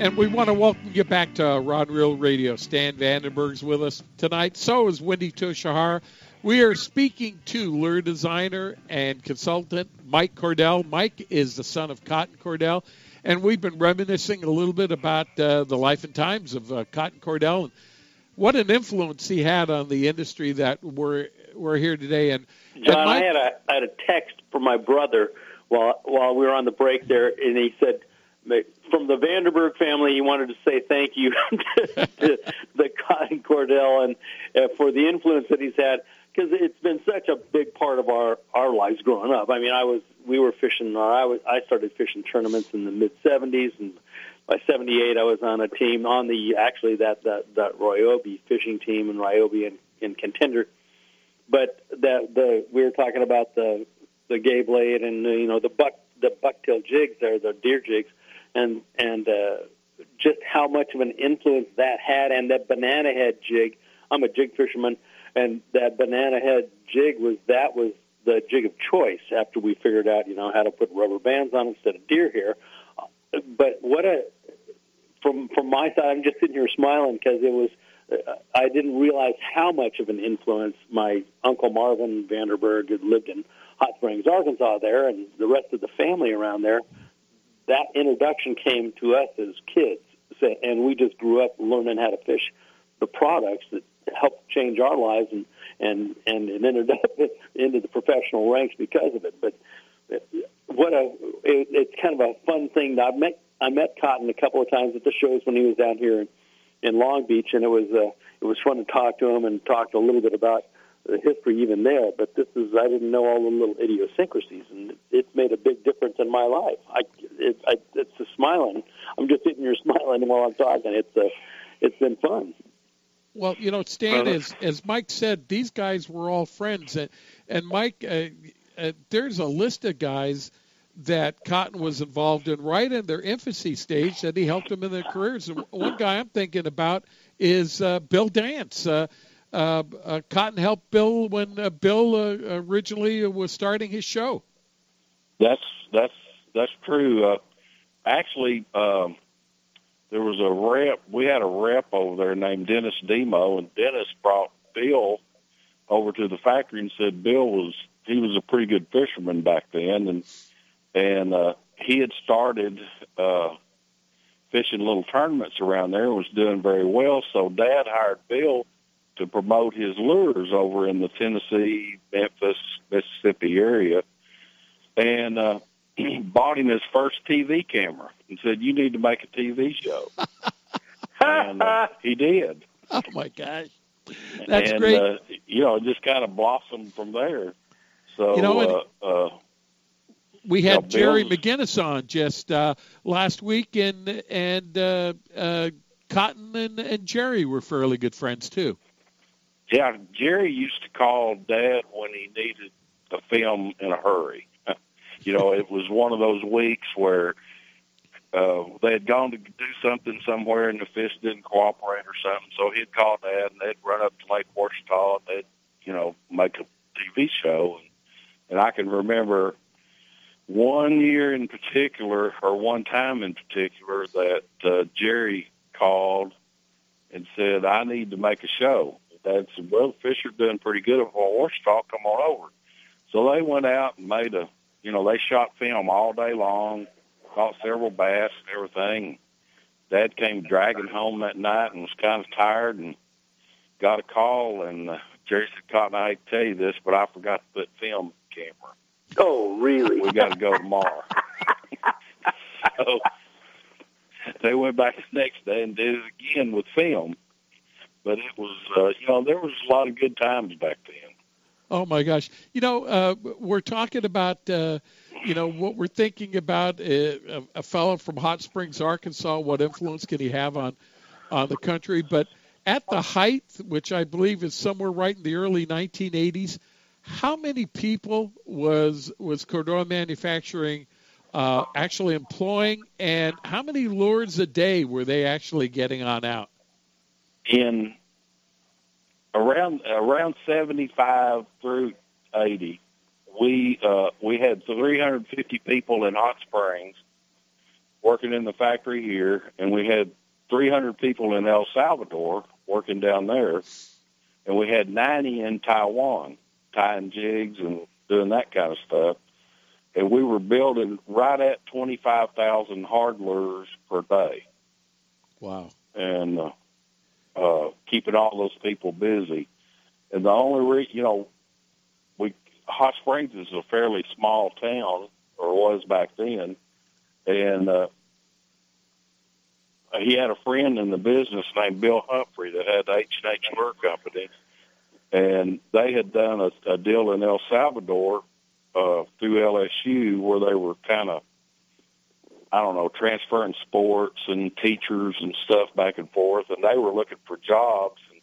[SPEAKER 2] And we want to welcome you back to Rod Reel Radio. Stan Vandenberg's with us tonight. So is Wendy Toshihara. We are speaking to lure designer and consultant Mike Cordell. Mike is the son of Cotton Cordell, and we've been reminiscing a little bit about uh, the life and times of uh, Cotton Cordell and what an influence he had on the industry that we're we're here today. And
[SPEAKER 3] John,
[SPEAKER 2] and Mike,
[SPEAKER 3] I had a I had a text from my brother while while we were on the break there, and he said from the Vandenberg family, he wanted to say thank you to, to the Cotton Cordell and uh, for the influence that he's had because it's been such a big part of our our lives growing up. I mean, I was we were fishing. Or I was I started fishing tournaments in the mid '70s, and by '78 I was on a team on the actually that that that Ryobi fishing team in Ryobi and in contender. But that the we were talking about the the gay blade and you know the buck the bucktail jigs there, the deer jigs, and and uh, just how much of an influence that had, and that banana head jig. I'm a jig fisherman and that banana head jig was that was the jig of choice after we figured out you know how to put rubber bands on instead of deer hair. But what a from from my side i'm just sitting here smiling because it was uh, i didn't realize how much of an influence my uncle marvin vandenberg had lived in hot springs arkansas there and the rest of the family around there. That introduction came to us as kids. And we just grew up learning how to fish the products that helped change our lives and and and, and ended up into the professional ranks because of it. But what a it, it's kind of a fun thing. I met I met Cotton a couple of times at the shows when he was down here in, in Long Beach, and it was uh, it was fun to talk to him and talk a little bit about the history even there. But this is I didn't know all the little idiosyncrasies, and it's made a big difference in my life. I it, I, it's a smiling. I'm just sitting here smiling while I'm talking. It's a it's been fun.
[SPEAKER 2] Well, you know, Stan, as as Mike said, these guys were all friends, and and Mike, uh, uh, there's a list of guys that Cotton was involved in right in their infancy stage that he helped them in their careers. And one guy I'm thinking about is uh, Bill Dance. Uh, uh, uh, Cotton helped Bill when uh, Bill uh, originally was starting his show.
[SPEAKER 16] That's that's that's true. Uh, actually, um, there was a rep. We had a rep over there named Dennis Demo, and Dennis brought Bill over to the factory and said Bill was he was a pretty good fisherman back then, and and uh, he had started uh, fishing little tournaments around there and was doing very well. So Dad hired Bill to promote his lures over in the Tennessee, Memphis, Mississippi area, and uh, bought him his first TV camera and said, "You need to make a TV show." and uh, he did.
[SPEAKER 2] Oh my gosh, that's
[SPEAKER 16] and,
[SPEAKER 2] great.
[SPEAKER 16] Uh, you know, it just kind of blossomed from there. So
[SPEAKER 2] You know,
[SPEAKER 16] uh, uh,
[SPEAKER 2] We
[SPEAKER 16] Yeah,
[SPEAKER 2] had Jerry McGinnis on just uh, last week, and and uh, uh, Cotton and, and Jerry were fairly good friends too.
[SPEAKER 16] Yeah, Jerry used to call Dad when he needed a film in a hurry. You know, it was one of those weeks where uh, they had gone to do something somewhere and the fish didn't cooperate or something. So he'd call Dad and they'd run up to Lake Ouachita and they'd, you know, make a TV show. And, and I can remember one year in particular, or one time in particular, that uh, Jerry called and said, I need to make a show. Dad said, well, Fisher doing pretty good at Ouachita. Come on over. So they went out and made a, you know, they shot film all day long, caught several bass and everything. Dad came dragging home that night and was kind of tired and got a call. And uh, Jerry said, Cotton, I hate to tell you this, but I forgot to put film camera.
[SPEAKER 3] Oh, really?
[SPEAKER 16] We got to go tomorrow. so they went back the next day and did it again with film. But it was, uh, you know, there was a lot of good times back then.
[SPEAKER 2] Oh my gosh! You know, uh, we're talking about, uh, you know, what we're thinking about uh, a, a fellow from Hot Springs, Arkansas. What influence can he have on on the country? But at the height, which I believe is somewhere right in the early 1980s, how many people was was Cordell Manufacturing uh, actually employing, and how many lures a day were they actually getting on out?
[SPEAKER 16] in around around 75 through 80 we uh we had 350 people in hot springs working in the factory here and we had 300 people in el salvador working down there and we had 90 in taiwan tying jigs and doing that kind of stuff and we were building right at 25,000 hard lures per day
[SPEAKER 2] Wow.
[SPEAKER 16] and uh, uh, keeping all those people busy. And the only re- you know, we Hot Springs is a fairly small town, or was back then, and uh, he had a friend in the business named Bill Humphrey that had H and H Lure Company, and they had done a, a deal in El Salvador uh, through LSU where they were kind of I don't know, transferring sports and teachers and stuff back and forth, and they were looking for jobs. And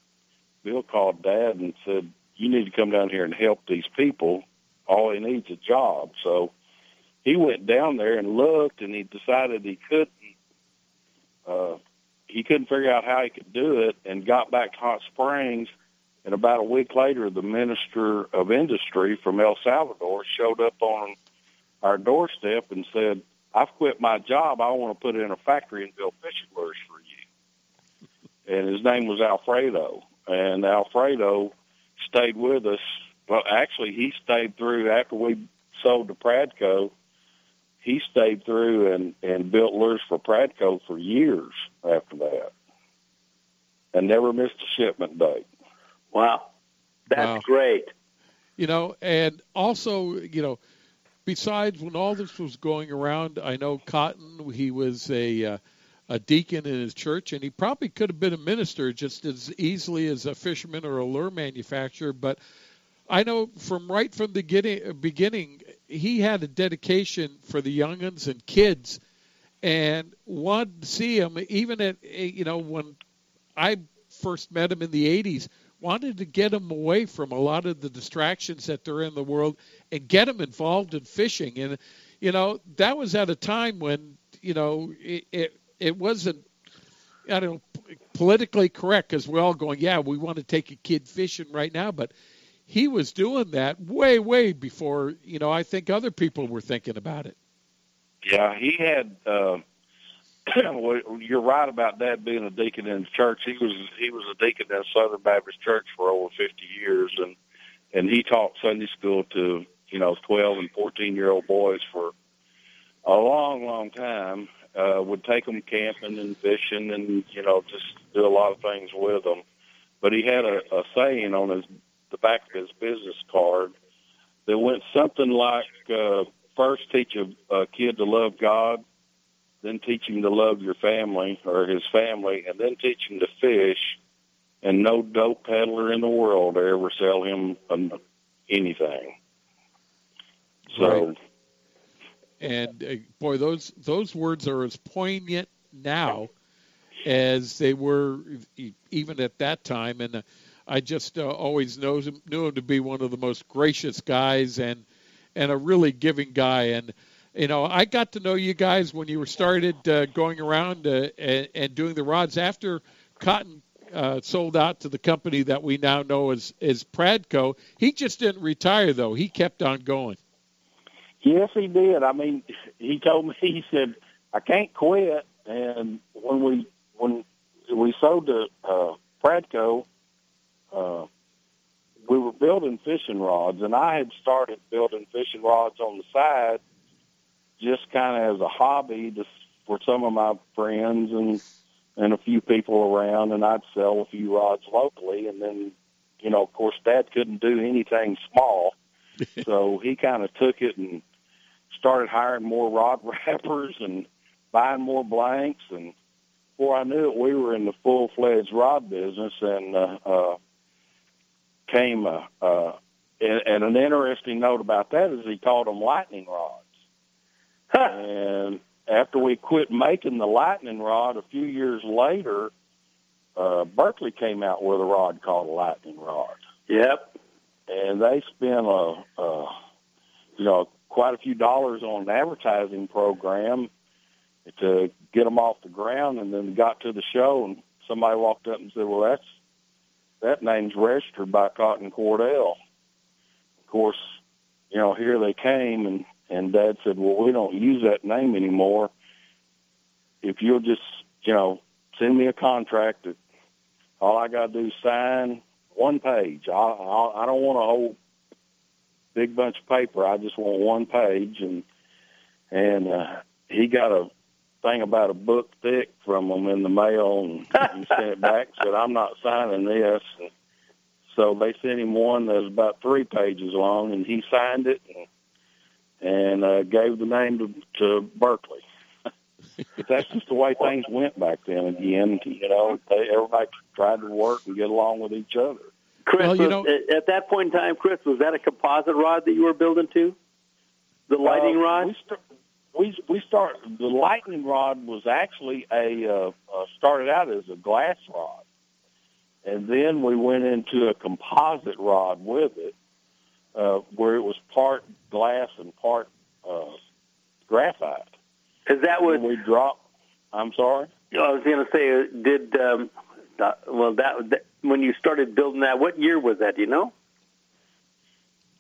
[SPEAKER 16] Bill called Dad and said, "You need to come down here and help these people. All he needs is a job." So he went down there and looked, and he decided he couldn't. Uh, he couldn't figure out how he could do it, and got back to Hot Springs. And about a week later, the minister of industry from El Salvador showed up on our doorstep and said, I've quit my job. I want to put in a factory and build fishing lures for you. And his name was Alfredo. And Alfredo stayed with us. Well, actually, he stayed through after we sold to Pradco. He stayed through and, and built lures for Pradco for years after that and never missed a shipment date.
[SPEAKER 3] Wow. That's
[SPEAKER 2] Wow.
[SPEAKER 3] great.
[SPEAKER 2] You know, and also, you know, besides when all this was going around, I know Cotton, he was a uh, a deacon in his church, and he probably could have been a minister just as easily as a fisherman or a lure manufacturer. But I know from right from the beginning, he had a dedication for the youngins and kids, and wanted to see him even at you know when I first met him in the '80s. Wanted to get him away from a lot of the distractions that they're in the world and get him involved in fishing. And you know that was at a time when you know it it, it wasn't I don't know politically correct because we're all going, yeah, we want to take a kid fishing right now, but he was doing that way way before you know I think other people were thinking about it.
[SPEAKER 16] Yeah, he had. Uh, well, you're right about Dad being a deacon in the church. He was he was a deacon in Southern Baptist Church for over 50 years, and and he taught Sunday school to you know 12 and 14 year old boys for a long, long time. Uh, would take them camping and fishing, and you know just do a lot of things with them. But he had a, a saying on his the back of his business card that went something like, uh, first teach a, a kid to love God, then teach him to love your family or his family, and then teach him to fish, and no dope peddler in the world ever sell him anything. So,
[SPEAKER 2] Right. And uh, boy, those those words are as poignant now as they were even at that time. And uh, I just uh, always knows him, knew him to be one of the most gracious guys and and a really giving guy. And you know, I got to know you guys when you were started uh, going around uh, and, and doing the rods after Cotton uh, sold out to the company that we now know as as Pradco. He just didn't retire though; he kept on going.
[SPEAKER 16] yes, he did. I mean, he told me he said, "I can't quit." And when we when we sold to uh, Pradco, uh, we were building fishing rods, and I had started building fishing rods on the side, just kind of as a hobby, just for some of my friends and and a few people around, and I'd sell a few rods locally, and then, you know, of course, Dad couldn't do anything small, so he kind of took it and started hiring more rod wrappers and buying more blanks, and before I knew it, we were in the full fledged rod business, and uh, uh, came. Uh, uh, and, and an interesting note about that is he called them lightning rods. And after we quit making the lightning rod, a few years later, uh, Berkley came out with a rod called a lightning rod.
[SPEAKER 3] Yep.
[SPEAKER 16] And they spent a, a you know quite a few dollars on an advertising program to get them off the ground, and then got to the show, and somebody walked up and said, "Well, that's that name's registered by Cotton Cordell." Of course, you know here they came, and and Dad said, "Well, we don't use that name anymore. If you'll just you know send me a contract that all I got to do is sign one page. I I, I don't want a whole big bunch of paper. I just want one page." And and uh, he got a thing about a book thick from them in the mail and he sent it back. Said, "I'm not signing this." And so they sent him one that was about three pages long, and he signed it and and uh, gave the name to, to Berkley. but that's just the way things went back then. Again, you know, they, everybody tried to work and get along with each other.
[SPEAKER 3] Chris,
[SPEAKER 2] Well, you
[SPEAKER 3] was-
[SPEAKER 2] know-
[SPEAKER 3] at- at that point in time, Chris, was that a composite rod that you were building to? The lightning
[SPEAKER 16] Uh,
[SPEAKER 3] rod?
[SPEAKER 16] We, st- we we start the lightning rod was actually a uh, uh, started out as a glass rod, and then we went into a composite rod with it, uh, where it was part glass and part uh, graphite.
[SPEAKER 3] Is that what
[SPEAKER 16] we dropped? I'm sorry.
[SPEAKER 3] I was going to say, uh, did um, uh, well that, that when you started building that? What year was that? Do you know?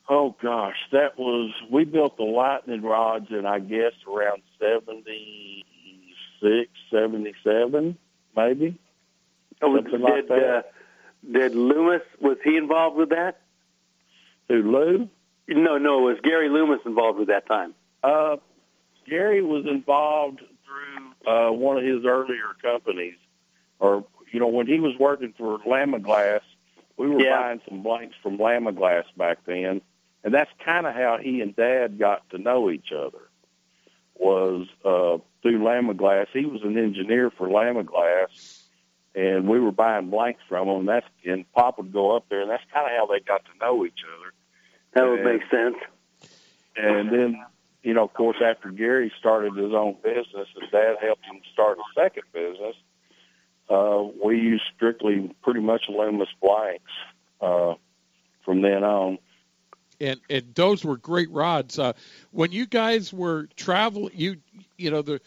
[SPEAKER 16] Oh gosh, that was we built the lightning rods in I guess around seventy six, seventy seven, maybe.
[SPEAKER 3] Oh,
[SPEAKER 16] Something like
[SPEAKER 3] did
[SPEAKER 16] that.
[SPEAKER 3] uh, did Loomis was he involved with that?
[SPEAKER 16] Who Lou?
[SPEAKER 3] No, no, was Gary Loomis involved with that time?
[SPEAKER 16] Uh, Gary was involved through uh, one of his earlier companies, or you know, when he was working for Lamiglas, we were
[SPEAKER 3] Yeah.
[SPEAKER 16] buying some blanks from Lamiglas back then, and that's kind of how he and Dad got to know each other. Was uh, through Lamiglas. He was an engineer for Lamiglas, and we were buying blanks from him. And that's and Pop would go up there, and that's kind of how they got to know each other.
[SPEAKER 3] That would
[SPEAKER 16] And-
[SPEAKER 3] make sense.
[SPEAKER 16] and then, you know, of course, after Gary started his own business and Dad helped him start a second business, uh, we used strictly pretty much Loomis blanks uh, from then on.
[SPEAKER 2] and and those were great rods. Uh, when you guys were traveling, you you know the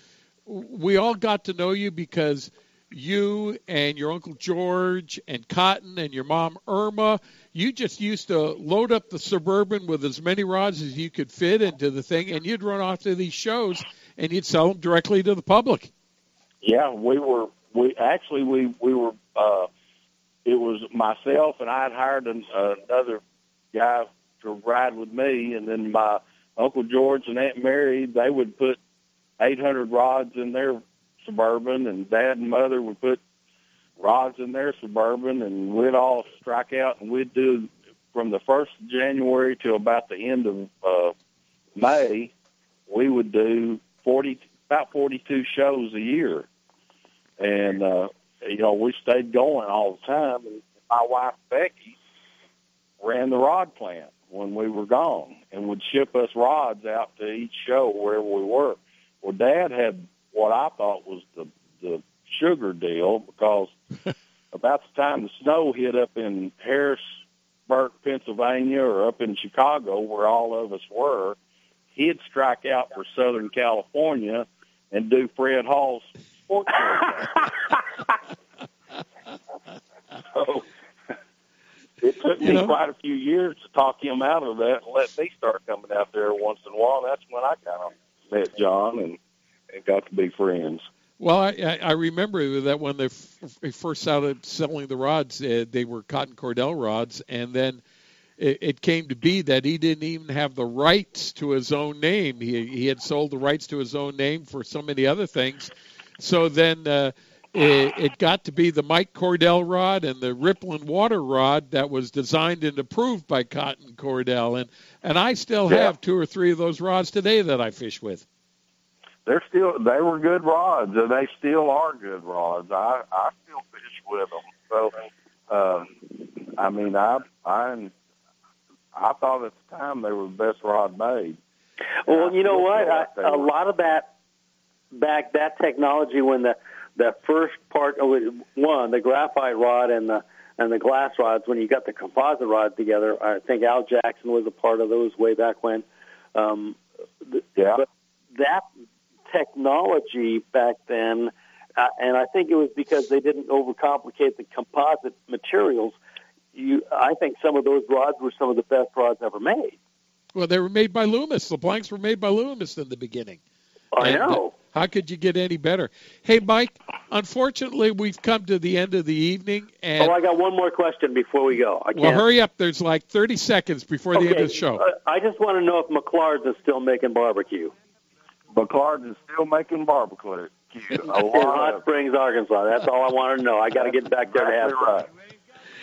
[SPEAKER 2] we all got to know you because you and your uncle George and Cotton and your mom Irma, you just used to load up the suburban with as many rods as you could fit into the thing, and you'd run off to these shows and you'd sell them directly to the public.
[SPEAKER 16] Yeah, we were. We actually we we were. Uh, it was myself and I had hired an, another guy to ride with me, and then my uncle George and Aunt Mary they would put 800 rods in their suburban, and Dad and Mother would put rods in their suburban, and we'd all strike out, and we'd do from the first of January till about the end of uh, May. We would do 40 about 42 shows a year and uh, you know we stayed going all the time. And my wife Becky ran the rod plant when we were gone and would ship us rods out to each show wherever we were. Well, Dad had what I thought was the the sugar deal because about the time the snow hit up in Harrisburg, Pennsylvania, or up in Chicago, where all of us were, he'd strike out for Southern California and do Fred Hall's sports. so it took me
[SPEAKER 2] You know?
[SPEAKER 16] quite a few years to talk him out of that and let me start coming out there once in a while. That's when I kind of met John and, and got to be friends.
[SPEAKER 2] Well, I, I remember that when they f- first started selling the rods, uh, they were cotton cordell rods, and then it, it came to be that he didn't even have the rights to his own name. He he had sold the rights to his own name for so many other things. So then uh, it, it got to be the Mike Cordell rod and the Rippling water rod that was designed and approved by Cotton Cordell, and and I still
[SPEAKER 16] Yeah.
[SPEAKER 2] have two or three of those rods today that I fish with.
[SPEAKER 16] They're still they were good rods, and they still are good rods. I I still fish with them. So, uh, I mean, I I I thought at the time they were the best rod made.
[SPEAKER 3] Well, you know what?
[SPEAKER 16] like
[SPEAKER 3] I, a
[SPEAKER 16] were.
[SPEAKER 3] lot of that back that technology when the that first part of it, one the graphite rod and the and the glass rods when you got the composite rod together. I think Al Jackson was a part of those way back when. Um,
[SPEAKER 16] Yeah.
[SPEAKER 3] But that technology back then, uh, and I think it was because they didn't overcomplicate the composite materials. You, I think some of those rods were some of the best rods ever made.
[SPEAKER 2] Well, they were made by Loomis. The blanks were made by Loomis in the beginning.
[SPEAKER 3] I
[SPEAKER 2] And, uh,
[SPEAKER 3] know.
[SPEAKER 2] How could you get any better? Hey, Mike. Unfortunately, we've come to the end of the evening, and
[SPEAKER 3] oh, I got one more question before we go. I
[SPEAKER 2] well, hurry up. There's like 30 seconds before the end of the show.
[SPEAKER 3] uh, I just want to know if McClard's is still making barbecue.
[SPEAKER 16] McClard is still making barbecue. A
[SPEAKER 3] in Hot
[SPEAKER 16] of
[SPEAKER 3] Springs, Arkansas. That's all I want to know. I got to get back there to have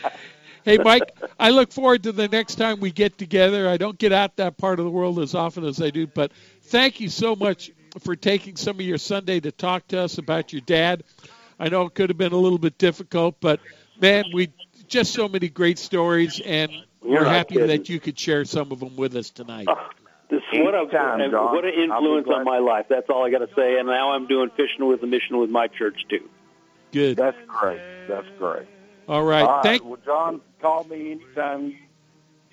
[SPEAKER 3] some.
[SPEAKER 2] Hey, Mike, I look forward to the next time we get together. I don't get out that part of the world as often as I do, but thank you so much for taking some of your Sunday to talk to us about your dad. I know it could have been a little bit difficult, but man, we just so many great stories, and
[SPEAKER 3] You're
[SPEAKER 2] we're happy
[SPEAKER 3] kidding.
[SPEAKER 2] that you could share some of them with us tonight.
[SPEAKER 3] This what a
[SPEAKER 16] Anytime, John.
[SPEAKER 3] what an influence on my life. That's all I got to say. And now I'm doing fishing with the mission with my church too.
[SPEAKER 2] Good.
[SPEAKER 16] That's great. That's great.
[SPEAKER 2] All right.
[SPEAKER 16] All right.
[SPEAKER 2] Thank.
[SPEAKER 16] Well, John, call me anytime. You,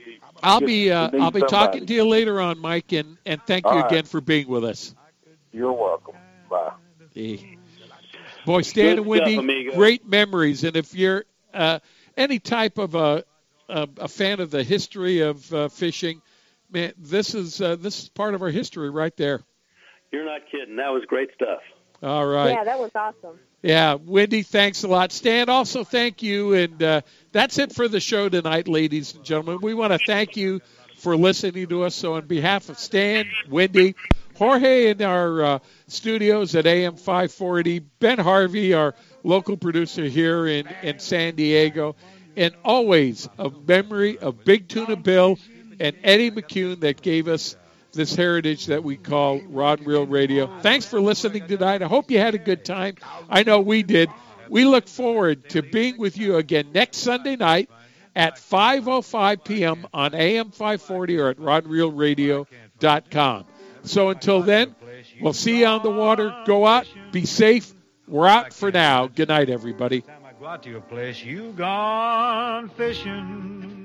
[SPEAKER 16] you
[SPEAKER 2] I'll be uh, I'll be
[SPEAKER 16] somebody.
[SPEAKER 2] talking to you later on, Mike, and and thank you
[SPEAKER 16] All right.
[SPEAKER 2] again for being with us.
[SPEAKER 16] You're welcome. Bye.
[SPEAKER 2] Hey. Boy, Stan
[SPEAKER 3] Good
[SPEAKER 2] and Wendy,
[SPEAKER 3] stuff,
[SPEAKER 2] great memories. And if you're uh, any type of a, a a fan of the history of uh, fishing, man, this is uh, this is part of our history right there.
[SPEAKER 3] You're not kidding. That was great stuff.
[SPEAKER 2] All right.
[SPEAKER 4] Yeah, that was awesome.
[SPEAKER 2] Yeah, Wendy, thanks a lot. Stan, also thank you. And uh, that's it for the show tonight, ladies and gentlemen. We want to thank you for listening to us. So, on behalf of Stan, Wendy, Jorge in our uh, studios at AM 540, Ben Harvey, our local producer here in, in San Diego, and always a memory of Big Tuna Bill and Eddie McCune that gave us this heritage that we call Rod Reel Radio. Thanks for listening tonight. I hope you had a good time. I know we did. We look forward to being with you again next Sunday night at 5.05 p.m. on AM 540 or at rodreelradio.com. So until then, we'll see you on the water. Go out, be safe. We're out for now. Good night, everybody.
[SPEAKER 23] Go out to your place, you gone fishing.